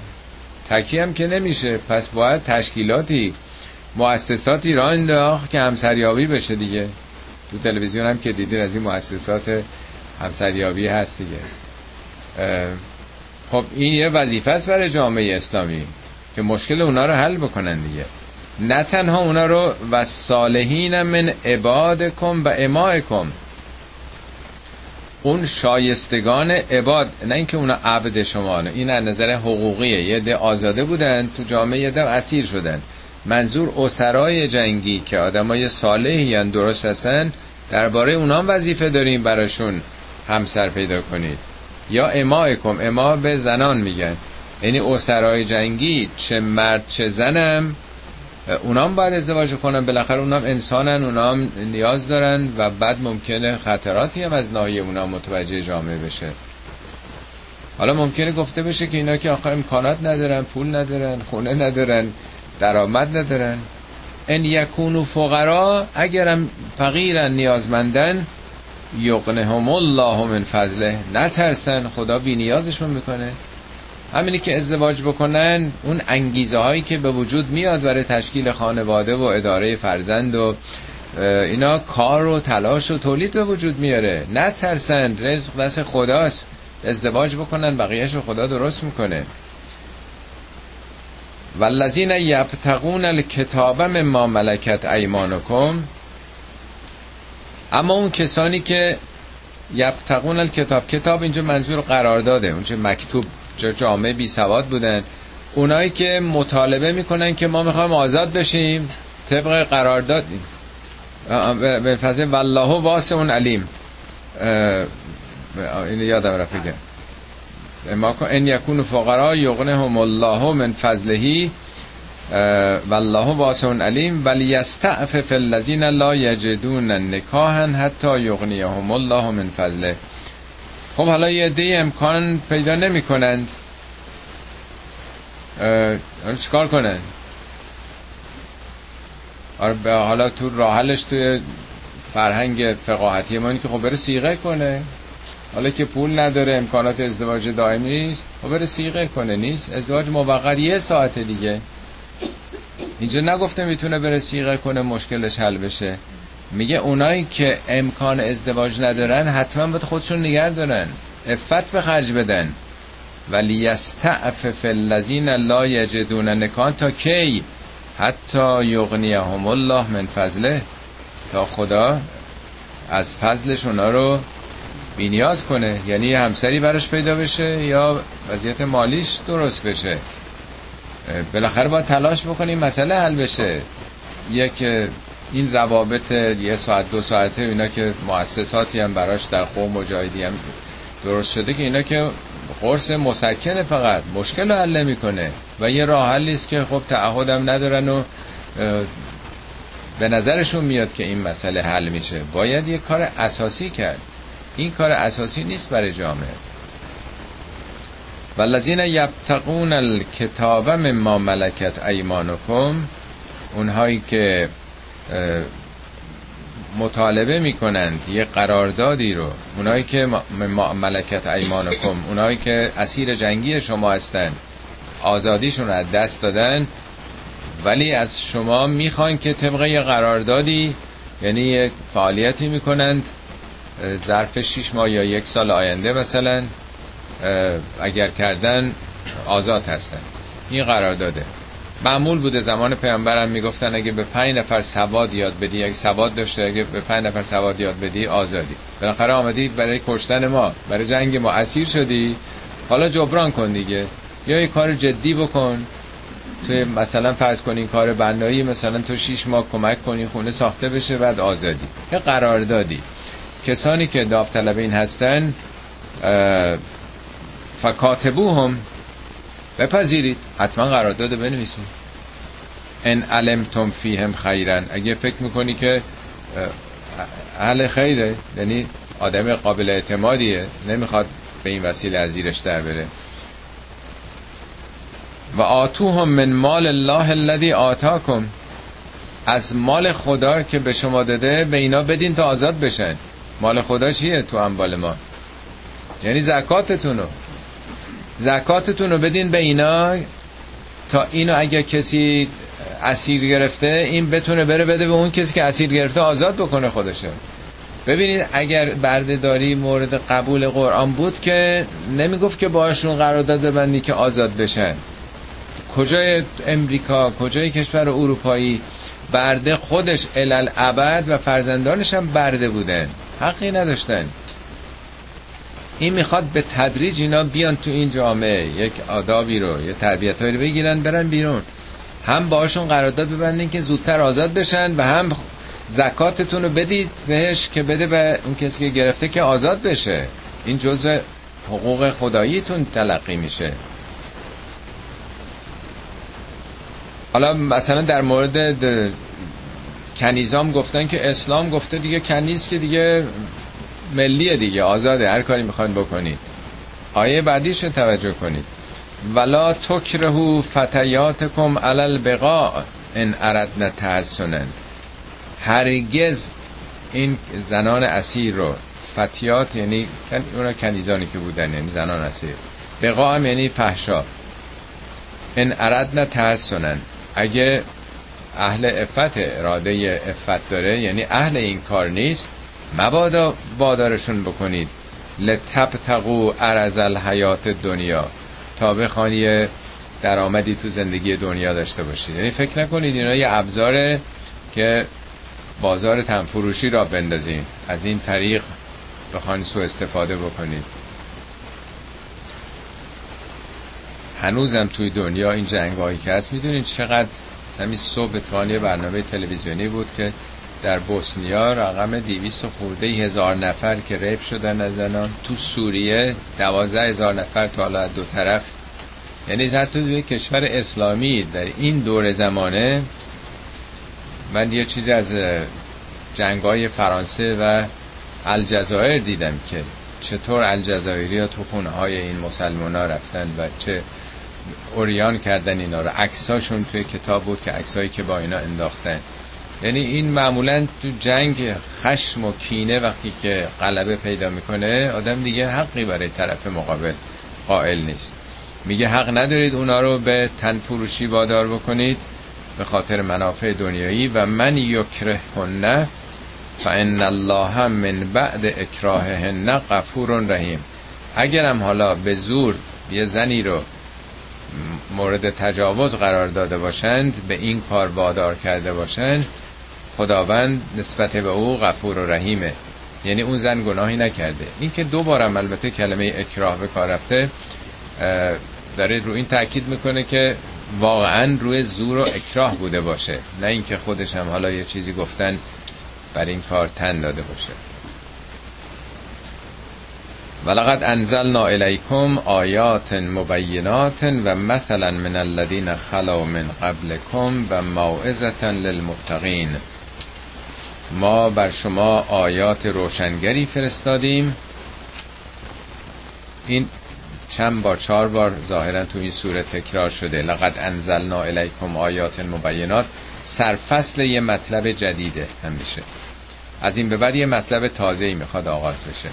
تکی هم که نمیشه پس باید تشکیلاتی مؤسساتی را انداخت که همسریابی بشه دیگه. تو تلویزیون هم که دیدین از این مؤسسات همسریابی هست دیگه. خب این یه وظیفه است برای جامعه اسلامی که مشکل اونا رو حل بکنن دیگه. نه تنها اونا رو و صالحین من عبادکم و امائکم. اون شایستگان عباد نه اینکه اونا عبد شما این از نظر حقوقیه. یه ده آزاده بودن تو جامعه یه ده اسیر شدن. منظور اسرای جنگی که آدمای صالحی درست هستن درباره اونام وظیفه داریم براشون همسر پیدا کنید. یا امایکم اما به زنان میگن. یعنی اسرای جنگی چه مرد چه زنم اونام باید ازدواج کنن بالاخره اونام انسانن اونام نیاز دارن و بعد ممکنه خطراتی هم از ناحیه اونام متوجه جامعه بشه. حالا ممکنه گفته بشه که اینا که آخر امکانات ندارن پول ندارن خونه ندارن درآمد ندارن. ان یکونو فقرا اگرم فقیرن نیازمندن یغنهم الله من فضله. نترسن خدا بی نیازشون می‌کنه. همینی که ازدواج بکنن اون انگیزه هایی که به وجود میاد برای تشکیل خانواده و اداره فرزند و اینا کار و تلاش و تولید به وجود میاره. نترسن رزق دست خداست. ازدواج بکنن بقیهش خدا درست می‌کنه. والذین یبتقون الکتاب مما ملکت ایمانکم اما اون کسانی که یبتقون الکتاب کتاب اینجا منظور قرار داده اونجا مکتوب. جامعه بی سواد بودن. اونایی که مطالبه می‌کنن که ما می‌خوایم آزاد بشیم طبق قرارداد. به فضل والله واسه اون علیم. این یادم رفت ما ان یکون فقرا یغنهم الله من فضله والله واسع علیم ولی یستعفف الذین لا یجدون نکاحا حتی یغنیهم الله من فضله. خب حالا یه دی امکان پیدا نمی کنند چیکار کنن؟ آره حالا تو راحلش توی فرهنگ فقاهتی ما که خب بره سیغه کنه. حالا که پول نداره امکانات ازدواج دائمی نیست خب بره سیغه کنه نیست؟ ازدواج موقت یه ساعت دیگه. اینجا نگفته می‌تونه بره سیغه کنه مشکلش حل بشه. میگه اونایی که امکان ازدواج ندارن حتما باید خودشون نگر دارن. افت به خرج بدن. ولی یستعفف الذین لا یجدون نکان تا کی؟ حتی یغنیهم الله من فضله. تا خدا از فضلش اونا رو بینیاز کنه. یعنی همسری براش پیدا بشه یا وضعیت مالیش درست بشه. بالاخره باید تلاش بکنیم مسئله حل بشه. یک این روابط یه ساعت دو ساعته اینا که مؤسساتی هم براش در قوم مجاهدی هم درست شده که اینا که قرص مسکنه فقط مشکل رو حل می‌کنه و یه راه حلی است که خب تعهدم ندارن و به نظرشون میاد که این مسئله حل میشه. باید یه کار اساسی کرد. این کار اساسی نیست برای جامعه. والذین یبتقون الکتاب مما ملکت ایمانکم اونهایی که مطالبه می‌کنند یه قراردادی رو. اونایی که ملکت ایمانکم اونایی که اسیر جنگی شما هستند آزادیشون از دست دادن. ولی از شما می‌خوان که طبق یه قراردادی یعنی یک فعالیتی می‌کنند ظرف شیش ماه یا یک سال آینده مثلا اگر کردن آزاد هستن. این قرار داده معمول بوده زمان پیامبرم می‌گفتن اگه به پنج نفر سواد یاد بدی اگه سواد داشته اگه به پنج نفر سواد یاد بدی آزادی. بالاخره آمدی برای کشتن ما برای جنگ ما. اسیر شدی. حالا جبران کن دیگه. یا یه کار جدی بکن. تو مثلا فرض کنین کار بنایی مثلا تو شیش ماه کمک کنی خونه ساخته بشه بعد آزادی. یه قرار دادی. کسانی که داوطلبین هستن فکاتبو هم بپذیرید. حتما قرارداد بنویسید. ان علمتم فیهم خیرن. اگه فکر می‌کنی که اهل خیره یعنی آدم قابل اعتمادیه نمی‌خواد به این وسیله از زیرش در بره. و آتوهم من مال الله الذي آتاکم. از مال خدا که به شما داده به اینا بدین تا آزاد بشن. مال خدا چیه تو اموال ما؟ یعنی زکاتتون رو زکاتتون رو بدین به اینا تا اینو اگه کسی اسیر گرفته این بتونه بره بده به اون کسی که اسیر گرفته آزاد بکنه خودشه ببینید اگر بردهداری مورد قبول قرآن بود که نمی‌گفت که باشون قرارداد ببندی که آزاد بشن. کجای امریکا کجای کشور اروپایی برده خودش علل ابد و فرزندانش هم برده بودن. حقی نداشتن. این می‌خواد به تدریج اینا بیان تو این جامعه یک آدابی رو یه تربیت رو بگیرن برن بیرون. هم باشون قرارداد ببندین که زودتر آزاد بشن و هم زکاتتون رو بدید بهش که بده به اون کسی که گرفته که آزاد بشه. این جزء حقوق خداییتون تلقی میشه. حالا مثلا در مورد کنیزام گفتن که اسلام گفته دیگه کنیز که دیگه ملیه دیگه آزاده هر کاری می‌خواین بکنید. آیه بعدیش توجه کنید. ولا تکرهو فتیاتکم علل بقا ان اردن تحسنن هرگز این زنان اسیر رو فتیات یعنی اونا کنیزانی که بودن یعنی زنان اسیر. بقا هم یعنی فحشا. ان اردن تحسنن اگه اهل افت اراده افت داره یعنی اهل این کار نیست مبادا بادارشون بکنید. لتبتقو عرض الحیات دنیا. تا بخوانی درآمدی تو زندگی دنیا داشته باشید. یعنی فکر نکنید اینا یه ابزاره که بازار تنفروشی را بندازین. از این طریق بخواین سو استفاده بکنید. هنوزم توی دنیا این جنگ که هست می‌دونید چقدر؟ همین صبح توانی برنامه تلویزیونی بود که در بوسنیا رقم دیویس خورده هزار نفر که ریپ شدن از زنان تو سوریه دوازده هزار نفر تا حالا دو طرف. یعنی حتی توی کشور اسلامی در این دور زمانه من یه چیزی از جنگای فرانسه و الجزایر دیدم که چطور الجزایری ها تو خونه های این مسلمان ها رفتن و چه اوریان کردن اینا رو. عکساشون توی کتاب بود که عکسایی که با اینا انداختن. یعنی این معمولا تو جنگ خشم و کینه وقتی که غلبه پیدا می‌کنه آدم دیگه حقی برای طرف مقابل قائل نیست. میگه حق ندارید اونا رو به تن فروشی وادار بکنید به خاطر منافع دنیایی و من یکره هنه فان الله من بعد اکراههن غفور رحیم. اگرم حالا به زور یه زنی رو مورد تجاوز قرار داده باشند به این کار وادار کرده باشند خداوند نسبت به او غفور و رحیمه. یعنی اون زن گناهی نکرده. این که دو بارم البته کلمه اکراه به کار رفته داره رو این تاکید می‌کنه که واقعا روی زور و اکراه بوده باشه. نه اینکه خودش هم حالا یه چیزی گفتن بر این کار تن داده باشه. ولقد انزلنا الیکم آیات مبینات و مثلا من الذین خلو من قبلكم و موعظه للمتقین. ما بر شما آیات روشنگری فرستادیم. این چند بار چهار بار ظاهرا تو این سوره تکرار شده. لقد انزلنا الیکم آیات مبینات. سرفصل یه مطلب جدیده همیشه. از این به بعد یه مطلب تازه ای می‌خواد آغاز بشه.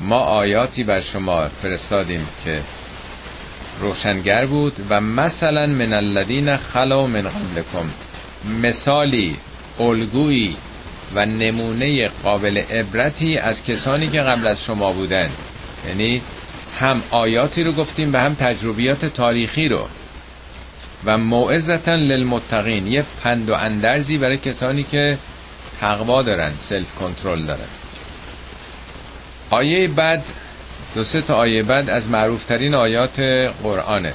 ما آیاتی بر شما فرستادیم که روشنگر بود و مثلا من الذین خلو من قبلکم. مثالی الگویی و نمونه قابل عبرتی از کسانی که قبل از شما بودند. یعنی هم آیاتی رو گفتیم و هم تجربیات تاریخی رو. و موعظتا للمتقین یه پند و اندرزی برای کسانی که تقوا دارن سلف کنترل دارن. آیه بعد دو سه تا آیه بعد از معروفترین آیات قرآنه.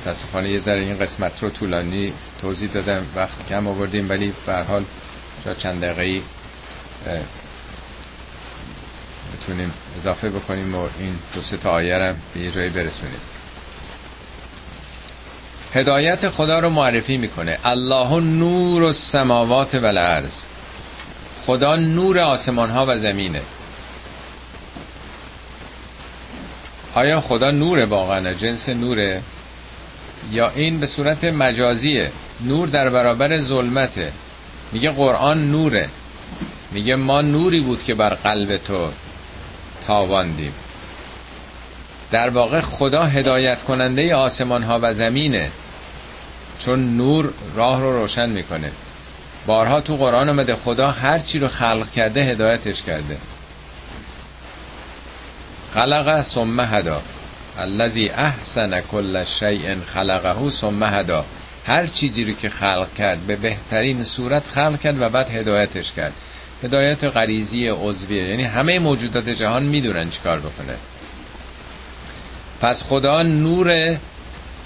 متاسفانه یه ذره این قسمت رو طولانی توضیح دادم. وقت کم آوردیم ولی به حال چند دقیقه بتونیم اضافه بکنیم و این دو سه تا آیه رو به یه جایی برسونیم. هدایت خدا رو معرفی می‌کنه. الله نور السماوات و الارض خدا نور آسمان ها و زمینه. آیا خدا نوره واقعا؟ جنس نوره؟ یا این به صورت مجازیه؟ نور در برابر ظلمته. میگه قرآن نوره. میگه ما نوری بود که بر قلب تو تاواندیم. در واقع خدا هدایت کننده آسمان ها و زمینه. چون نور راه رو روشن می‌کنه. بارها تو قرآن آمده خدا هر چی رو خلق کرده هدایتش کرده. خلق ثم هدا. الذي احسن كل شیء خلقه ثم هدا. هر چیزی رو که خلق کرد به بهترین صورت خلق کرد و بعد هدایتش کرد. هدایت غریزی عضویه. یعنی همه موجودات جهان می‌دونن چیکار بکنه. پس خدا نور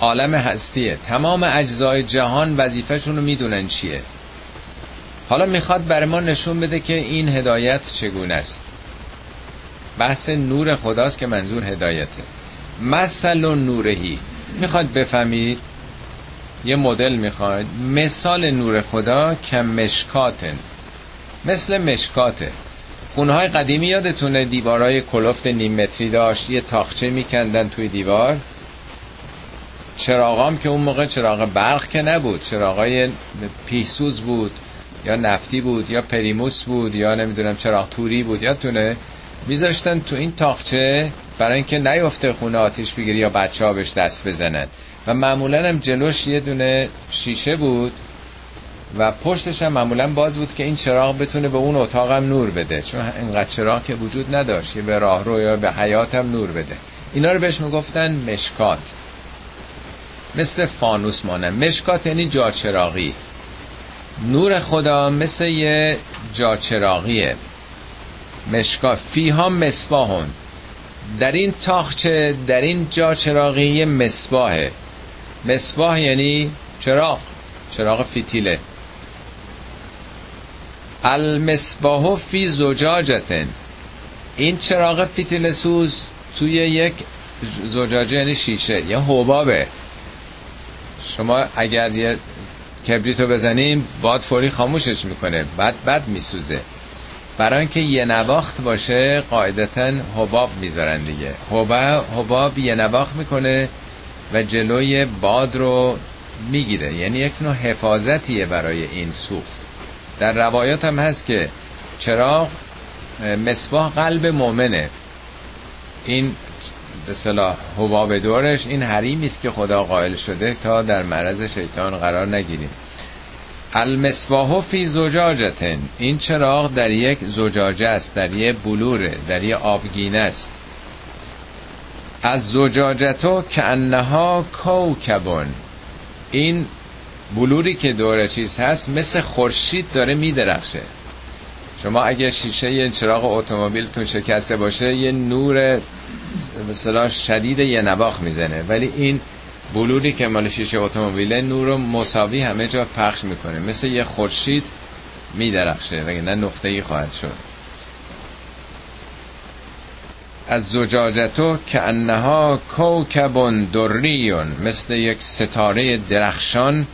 عالم هستیه. تمام اجزای جهان وظیفهشون رو می‌دونن چیه. حالا می‌خواد بر ما نشون بده که این هدایت چگونه است. بحث نور خداست که منظور هدایته. مثل نورهی. می‌خواد بفهمید یه مدل می‌خواد مثال نور خدا که مشکاتن. مثل مشکاته. خونه های قدیمی یادتونه دیوارهای کلفت نیم متری داشت. یه تاخچه میکندن توی دیوار. چراغام که اون موقع چراغ برق که نبود. چراغای پیسوز بود یا نفتی بود یا پریموس بود یا نمی‌دونم چراغ توری بود. یادتونه؟ میذاشتن تو این تاخچه برای اینکه نیفته خونه آتیش بگیری یا بچه ها بهش دست بزنن. و معمولا هم جلوش یه دونه شیشه بود و پشتش هم معمولا باز بود که این چراغ بتونه به اون اتاق هم نور بده چون اینقدر چراغ که وجود نداشت یه به راه رو یا به حیات هم نور بده. اینا رو بهش می‌گفتن مشکات. مثل فانوس مانه. مشکات یعنی جاچراغی نور خدا مثل یه جاچراغیه مشکات. فیها مصباح. در این طاقچه در این جاچراغی یه مصباحه. مصباح یعنی چراغ چراغ فیتیله. المصباح فی زجاجة. این چراغ فیتیل سوز توی یک زجاجه یعنی شیشه یا حبابه. شما اگر یه کبریتو بزنیم باد فوری خاموشش می‌کنه بعد بعد میسوزه. برای اینکه یه نواخت باشه قاعدتا حباب می‌ذارن دیگه. حباب, حباب یه نواخت می‌کنه و جلوی باد رو می‌گیره. یعنی یک نوع حفاظتیه برای این سوخت. در روایات هم هست که چراغ مصباح قلب مؤمنه. این به صلاح حباب دورش این حریمی است که خدا قائل شده تا در معرض شیطان قرار نگیریم. المصباح فی زجاجتن. این چراغ در یک زجاجه است در یک بلوره در یک آبگینه است. از زجاجتو که انها کوکبون. این بلوری که دور چیز هست مثل خورشید داره میدرخشه. شما اگه شیشه یه چراغ اتومبیلتون شکسته باشه یه نور مثلا شدید یه نواخ می‌زنه. ولی این بلوری که مال شیشه اتومبیله نور رو مساوی همه جا پخش می‌کنه. مثل یه خورشید میدرخشه. نه نقطه ای خواهد شد. از زجاجتو که انها کوکبون دریون مثل یک ستاره درخشان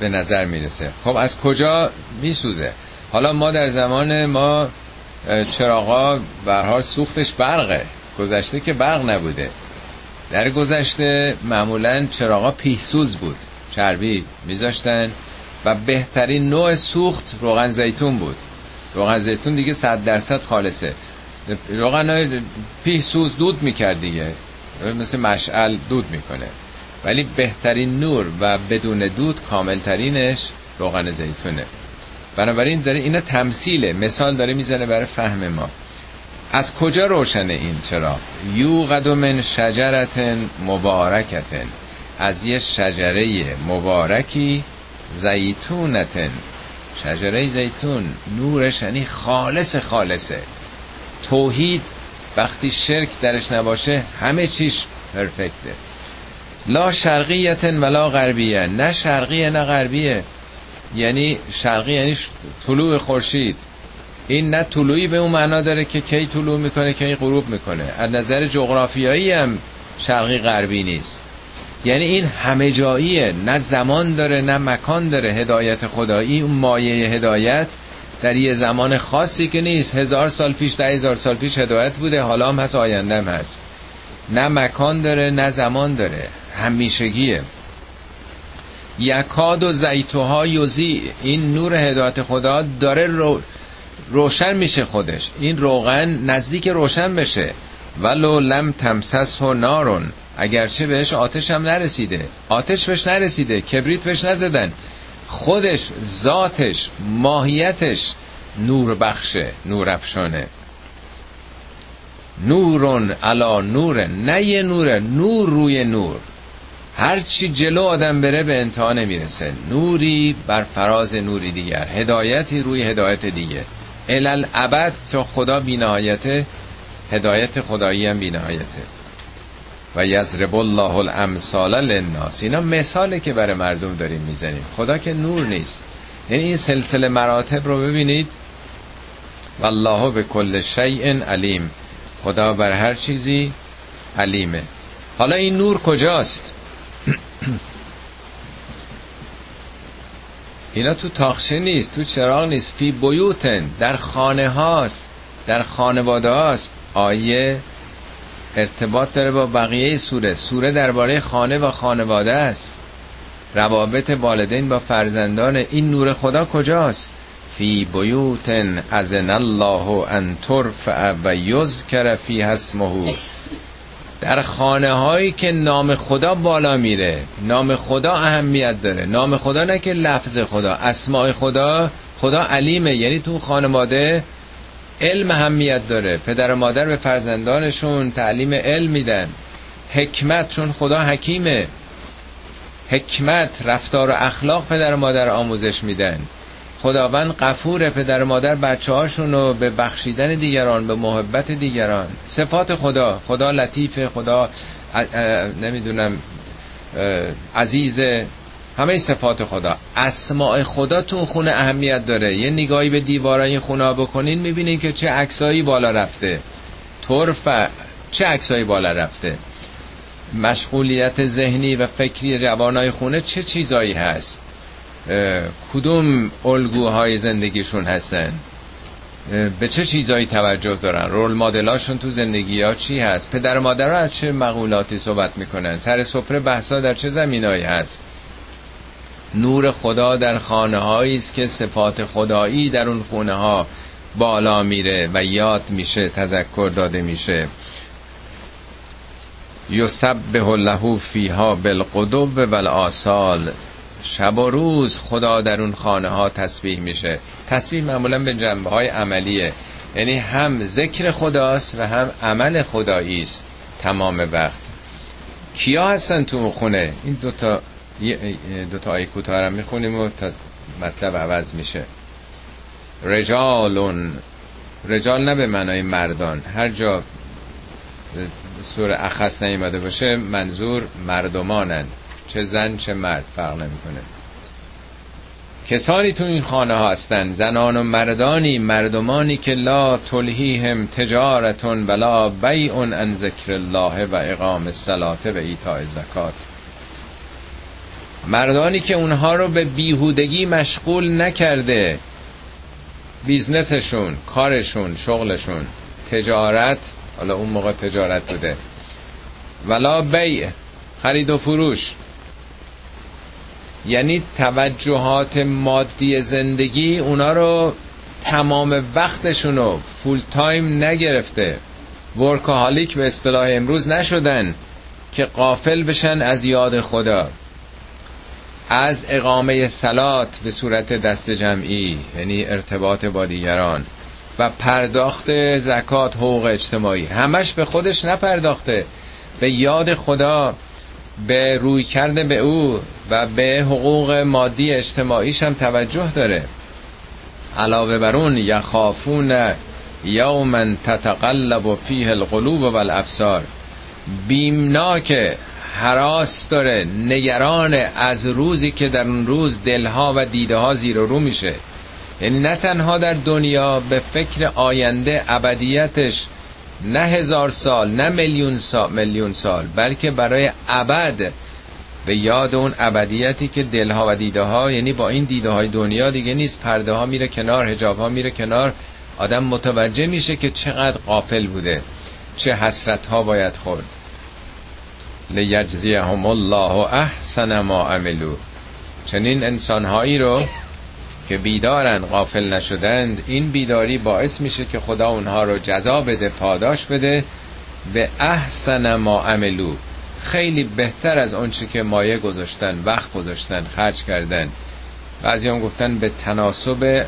به نظر می‌رسه. خب از کجا میسوزه؟ حالا ما در زمان ما چراغا برها سوختش برقه. گذشته که برق نبوده. در گذشته معمولا چراغا پیسوز بود. چربی میذاشتن و بهترین نوع سوخت روغن زیتون بود. روغن زیتون دیگه صد درصد خالصه. روغن پیسوز دود می‌کرد دیگه؟ مثل مشعل دود می‌کنه. ولی بهترین نور و بدون دود کاملترینش روغن زیتونه. بنابراین داره اینا تمثیله. مثال داره می‌زنه برای فهم ما. از کجا روشنه این؟ چرا؟ یوقد من شجرت مبارکتن. از یه شجره مبارکی زیتونتن. شجره زیتون نورش یعنی خالص خالصه توحید وقتی شرک درش نباشه همه چیش پرفکته. لا شرقیتن ولا غربیه. نه شرقیه نه غربیه. یعنی شرقی یعنی طلوع خورشید. این نه طلوعی به اون معنا داره که کی طلوع می‌کنه کی غروب می‌کنه. از نظر جغرافیایی هم شرقی غربی نیست. یعنی این همه جاییه. نه زمان داره نه مکان داره. هدایت خدایی اون مایه هدایت در یه زمان خاصی که نیست. هزار سال پیش ده هزار سال پیش هدایت بوده. حالا هم هست آینده هم هست. نه مکان داره نه زمان داره. همیشگیه. یکاد و زیتوها یوزی. این نور هدایت خدا داره رو روشن میشه خودش. این روغن نزدیک روشن بشه. ولو لم تمسس و نارون. اگرچه بهش آتش هم نرسیده. آتش بهش نرسیده. کبریت بهش نزدن. خودش ذاتش ماهیتش نور بخشه نور افشانه نورون علا نور نه یه نوره نور روی نور. هر چی جلو آدم بره به انتها نمی‌رسه. نوری بر فراز نوری دیگر. هدایتی روی هدایت دیگه. الال ابد چون خدا بینهایته هدایت خدایی هم بینهایته. و یضرب الله الامثال للناس. اینا مثاله که برای مردم داریم می‌زنیم. خدا که نور نیست. یعنی این سلسله مراتب رو ببینید. والله به کل شیء علیم. خدا بر هر چیزی علیمه. حالا این نور کجاست؟ اینا تو تاخشه نیست تو چراغ نیست. فی بیوتن. در خانه هاست. در خانواده هاست. آیه ارتباط داره با بقیه سوره. سوره درباره خانه و خانواده است. روابط والدین با فرزندان این نور خدا کجاست؟ فی بیوتن ازن الله ان ترفع و یذکر فی اسمه. در خانه هایی که نام خدا بالا میره. نام خدا اهمیت داره. نام خدا نه که لفظ خدا. اسماء خدا خدا علیمه. یعنی تو خانواده علم اهمیت داره. پدر و مادر به فرزندانشون تعلیم علم میدن. حکمت چون خدا حکیمه. حکمت رفتار و اخلاق پدر و مادر آموزش میدن. خداوند قفور پدر و مادر بچه هاشون رو به بخشیدن دیگران به محبت دیگران. صفات خدا خدا لطیف خدا نمی‌دونم عزیز همه صفات خدا. اسماع خدا تو خونه اهمیت داره. یه نگاهی به دیوارای خونه بکنین می‌بینین که چه عکسایی بالا رفته. طرف چه عکسایی بالا رفته. مشغولیت ذهنی و فکری جوانای خونه چه چیزایی هست؟ کدوم الگوهای زندگیشون هستن؟ به چه چیزایی توجه دارن؟ رول مدلاشون تو زندگی ها چی هست؟ پدر و مادر از چه مقولاتی صحبت می‌کنن؟ سر سفره بحثا در چه زمینایی هست؟ نور خدا در خانه است که صفات خدایی در اون خونه ها بالا میره و یاد میشه تذکر داده میشه. یسبح له فیها بالقدو و آسال شب و روز خدا در اون خانه ها تسبیح میشه. تسبیح معمولا به جنبه های عملیه. یعنی هم ذکر خداست و هم عمل خدایی است تمام وقت. کیا هستن تو خونه؟ این دوتا دوتا آیه کوتاه رو می‌خونیم و تا مطلب عوض میشه. رجالون. رجال نه به معنای مردان. هر جا سور اخص نیمده باشه منظور مردمانن. چه زن چه مرد فرق نمی‌کنه. کسانی تو این خانه ها هستن. زنان و مردانی مردمانی که لا تلهیهم تجارتون ولا بیع ان ذکر الله و اقام الصلاه و ایتاء زکات مردانی که اونها رو به بیهودگی مشغول نکرده. business شون کارشون شغلشون. تجارت حالا اون موقع تجارت بوده. ولا بیع خرید و فروش. یعنی توجهات مادی زندگی اونا رو تمام وقتشون رو full time نگرفته. workaholic به اصطلاح امروز نشدن که قافل بشن از یاد خدا. از اقامه سلات به صورت دست جمعی یعنی ارتباط با دیگران و پرداخت زکات حقوق اجتماعی. همش به خودش نپرداخته. به یاد خدا به روی کرده به او و به حقوق مادی اجتماعیش هم توجه داره. علاوه بر اون یخافون یوما تتقلب فیه القلوب والابصار. بیمناک حراس داره. نگران از روزی که در اون روز دلها و دیده ها زیر و رو میشه. یعنی نه تنها در دنیا به فکر آینده ابدیتش نه هزار سال نه میلیون سال میلیون سال بلکه برای ابد. به یاد اون ابدیتی که دلها و دیده ها یعنی با این دیده های دنیا دیگه نیست. پرده ها میره کنار هجاب ها میره کنار. آدم متوجه میشه که چقدر قافل بوده. چه حسرت ها باید خورد. لیجزیهم الله احسن ما عملو چنین انسان هایی رو که بیدارن غافل نشدند این بیداری باعث میشه که خدا اونها رو جزا بده پاداش بده. به احسن ما عملو خیلی بهتر از اونچه که مایه گذاشتن وقت گذاشتن خرج کردن. بعضی هم گفتن به تناسب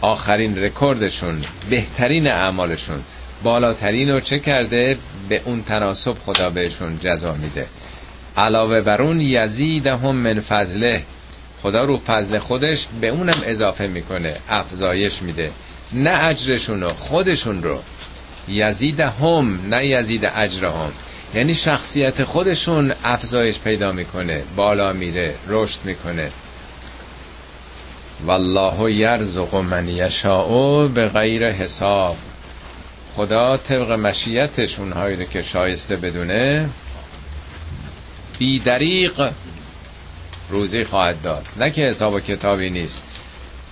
آخرین رکوردشون بهترین اعمالشون. بالاترین رو چه کرده؟ به اون تناسب خدا بهشون جزا میده. علاوه بر اون یزیدهم من فضله. خدا رو فضل خودش به اونم اضافه می‌کنه افزایش میده. نه اجرشون رو خودشون رو. یزید هم نه یزید اجرهم. یعنی شخصیت خودشون افزایش پیدا می‌کنه بالا میره رشد می‌کنه. والله یرزق من یشاء به غیر حساب. خدا طبق مشیتش اونهایی رو که شایسته بدونه بی دریق روزی خواهد داد. نه که حساب و کتابی نیست.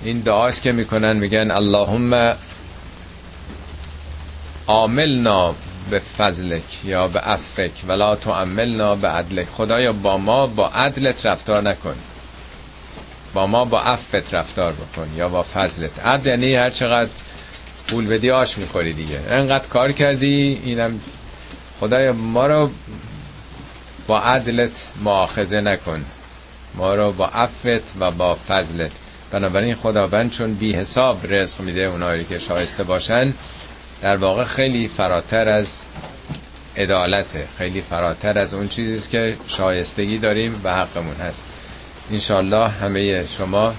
این دعاست که می‌کنن میگن اللهم عاملنا به فضلک یا به افک ولا تعملنا به عدلک. خدایا با ما با عدلت رفتار نکن. با ما با عفت رفتار بکن یا با فضلت. عدل یعنی هر چقدر پول بدی آش می‌خوری دیگه. انقدر کار کردی اینم خدایا ما رو با عدلت معاخذه نکن. ما رو با عفت و با فضلت. بنابراین خداوند چون بی حساب رزق میده اونایی که شایسته باشن در واقع خیلی فراتر از عدالته. خیلی فراتر از اون چیزی که شایستگی داریم و حقمون هست. انشالله همه شما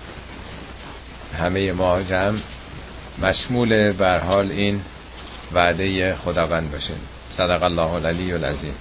همه ما جمع مشمول بر حال این وعده خداوند باشیم صدق الله العلی العظیم.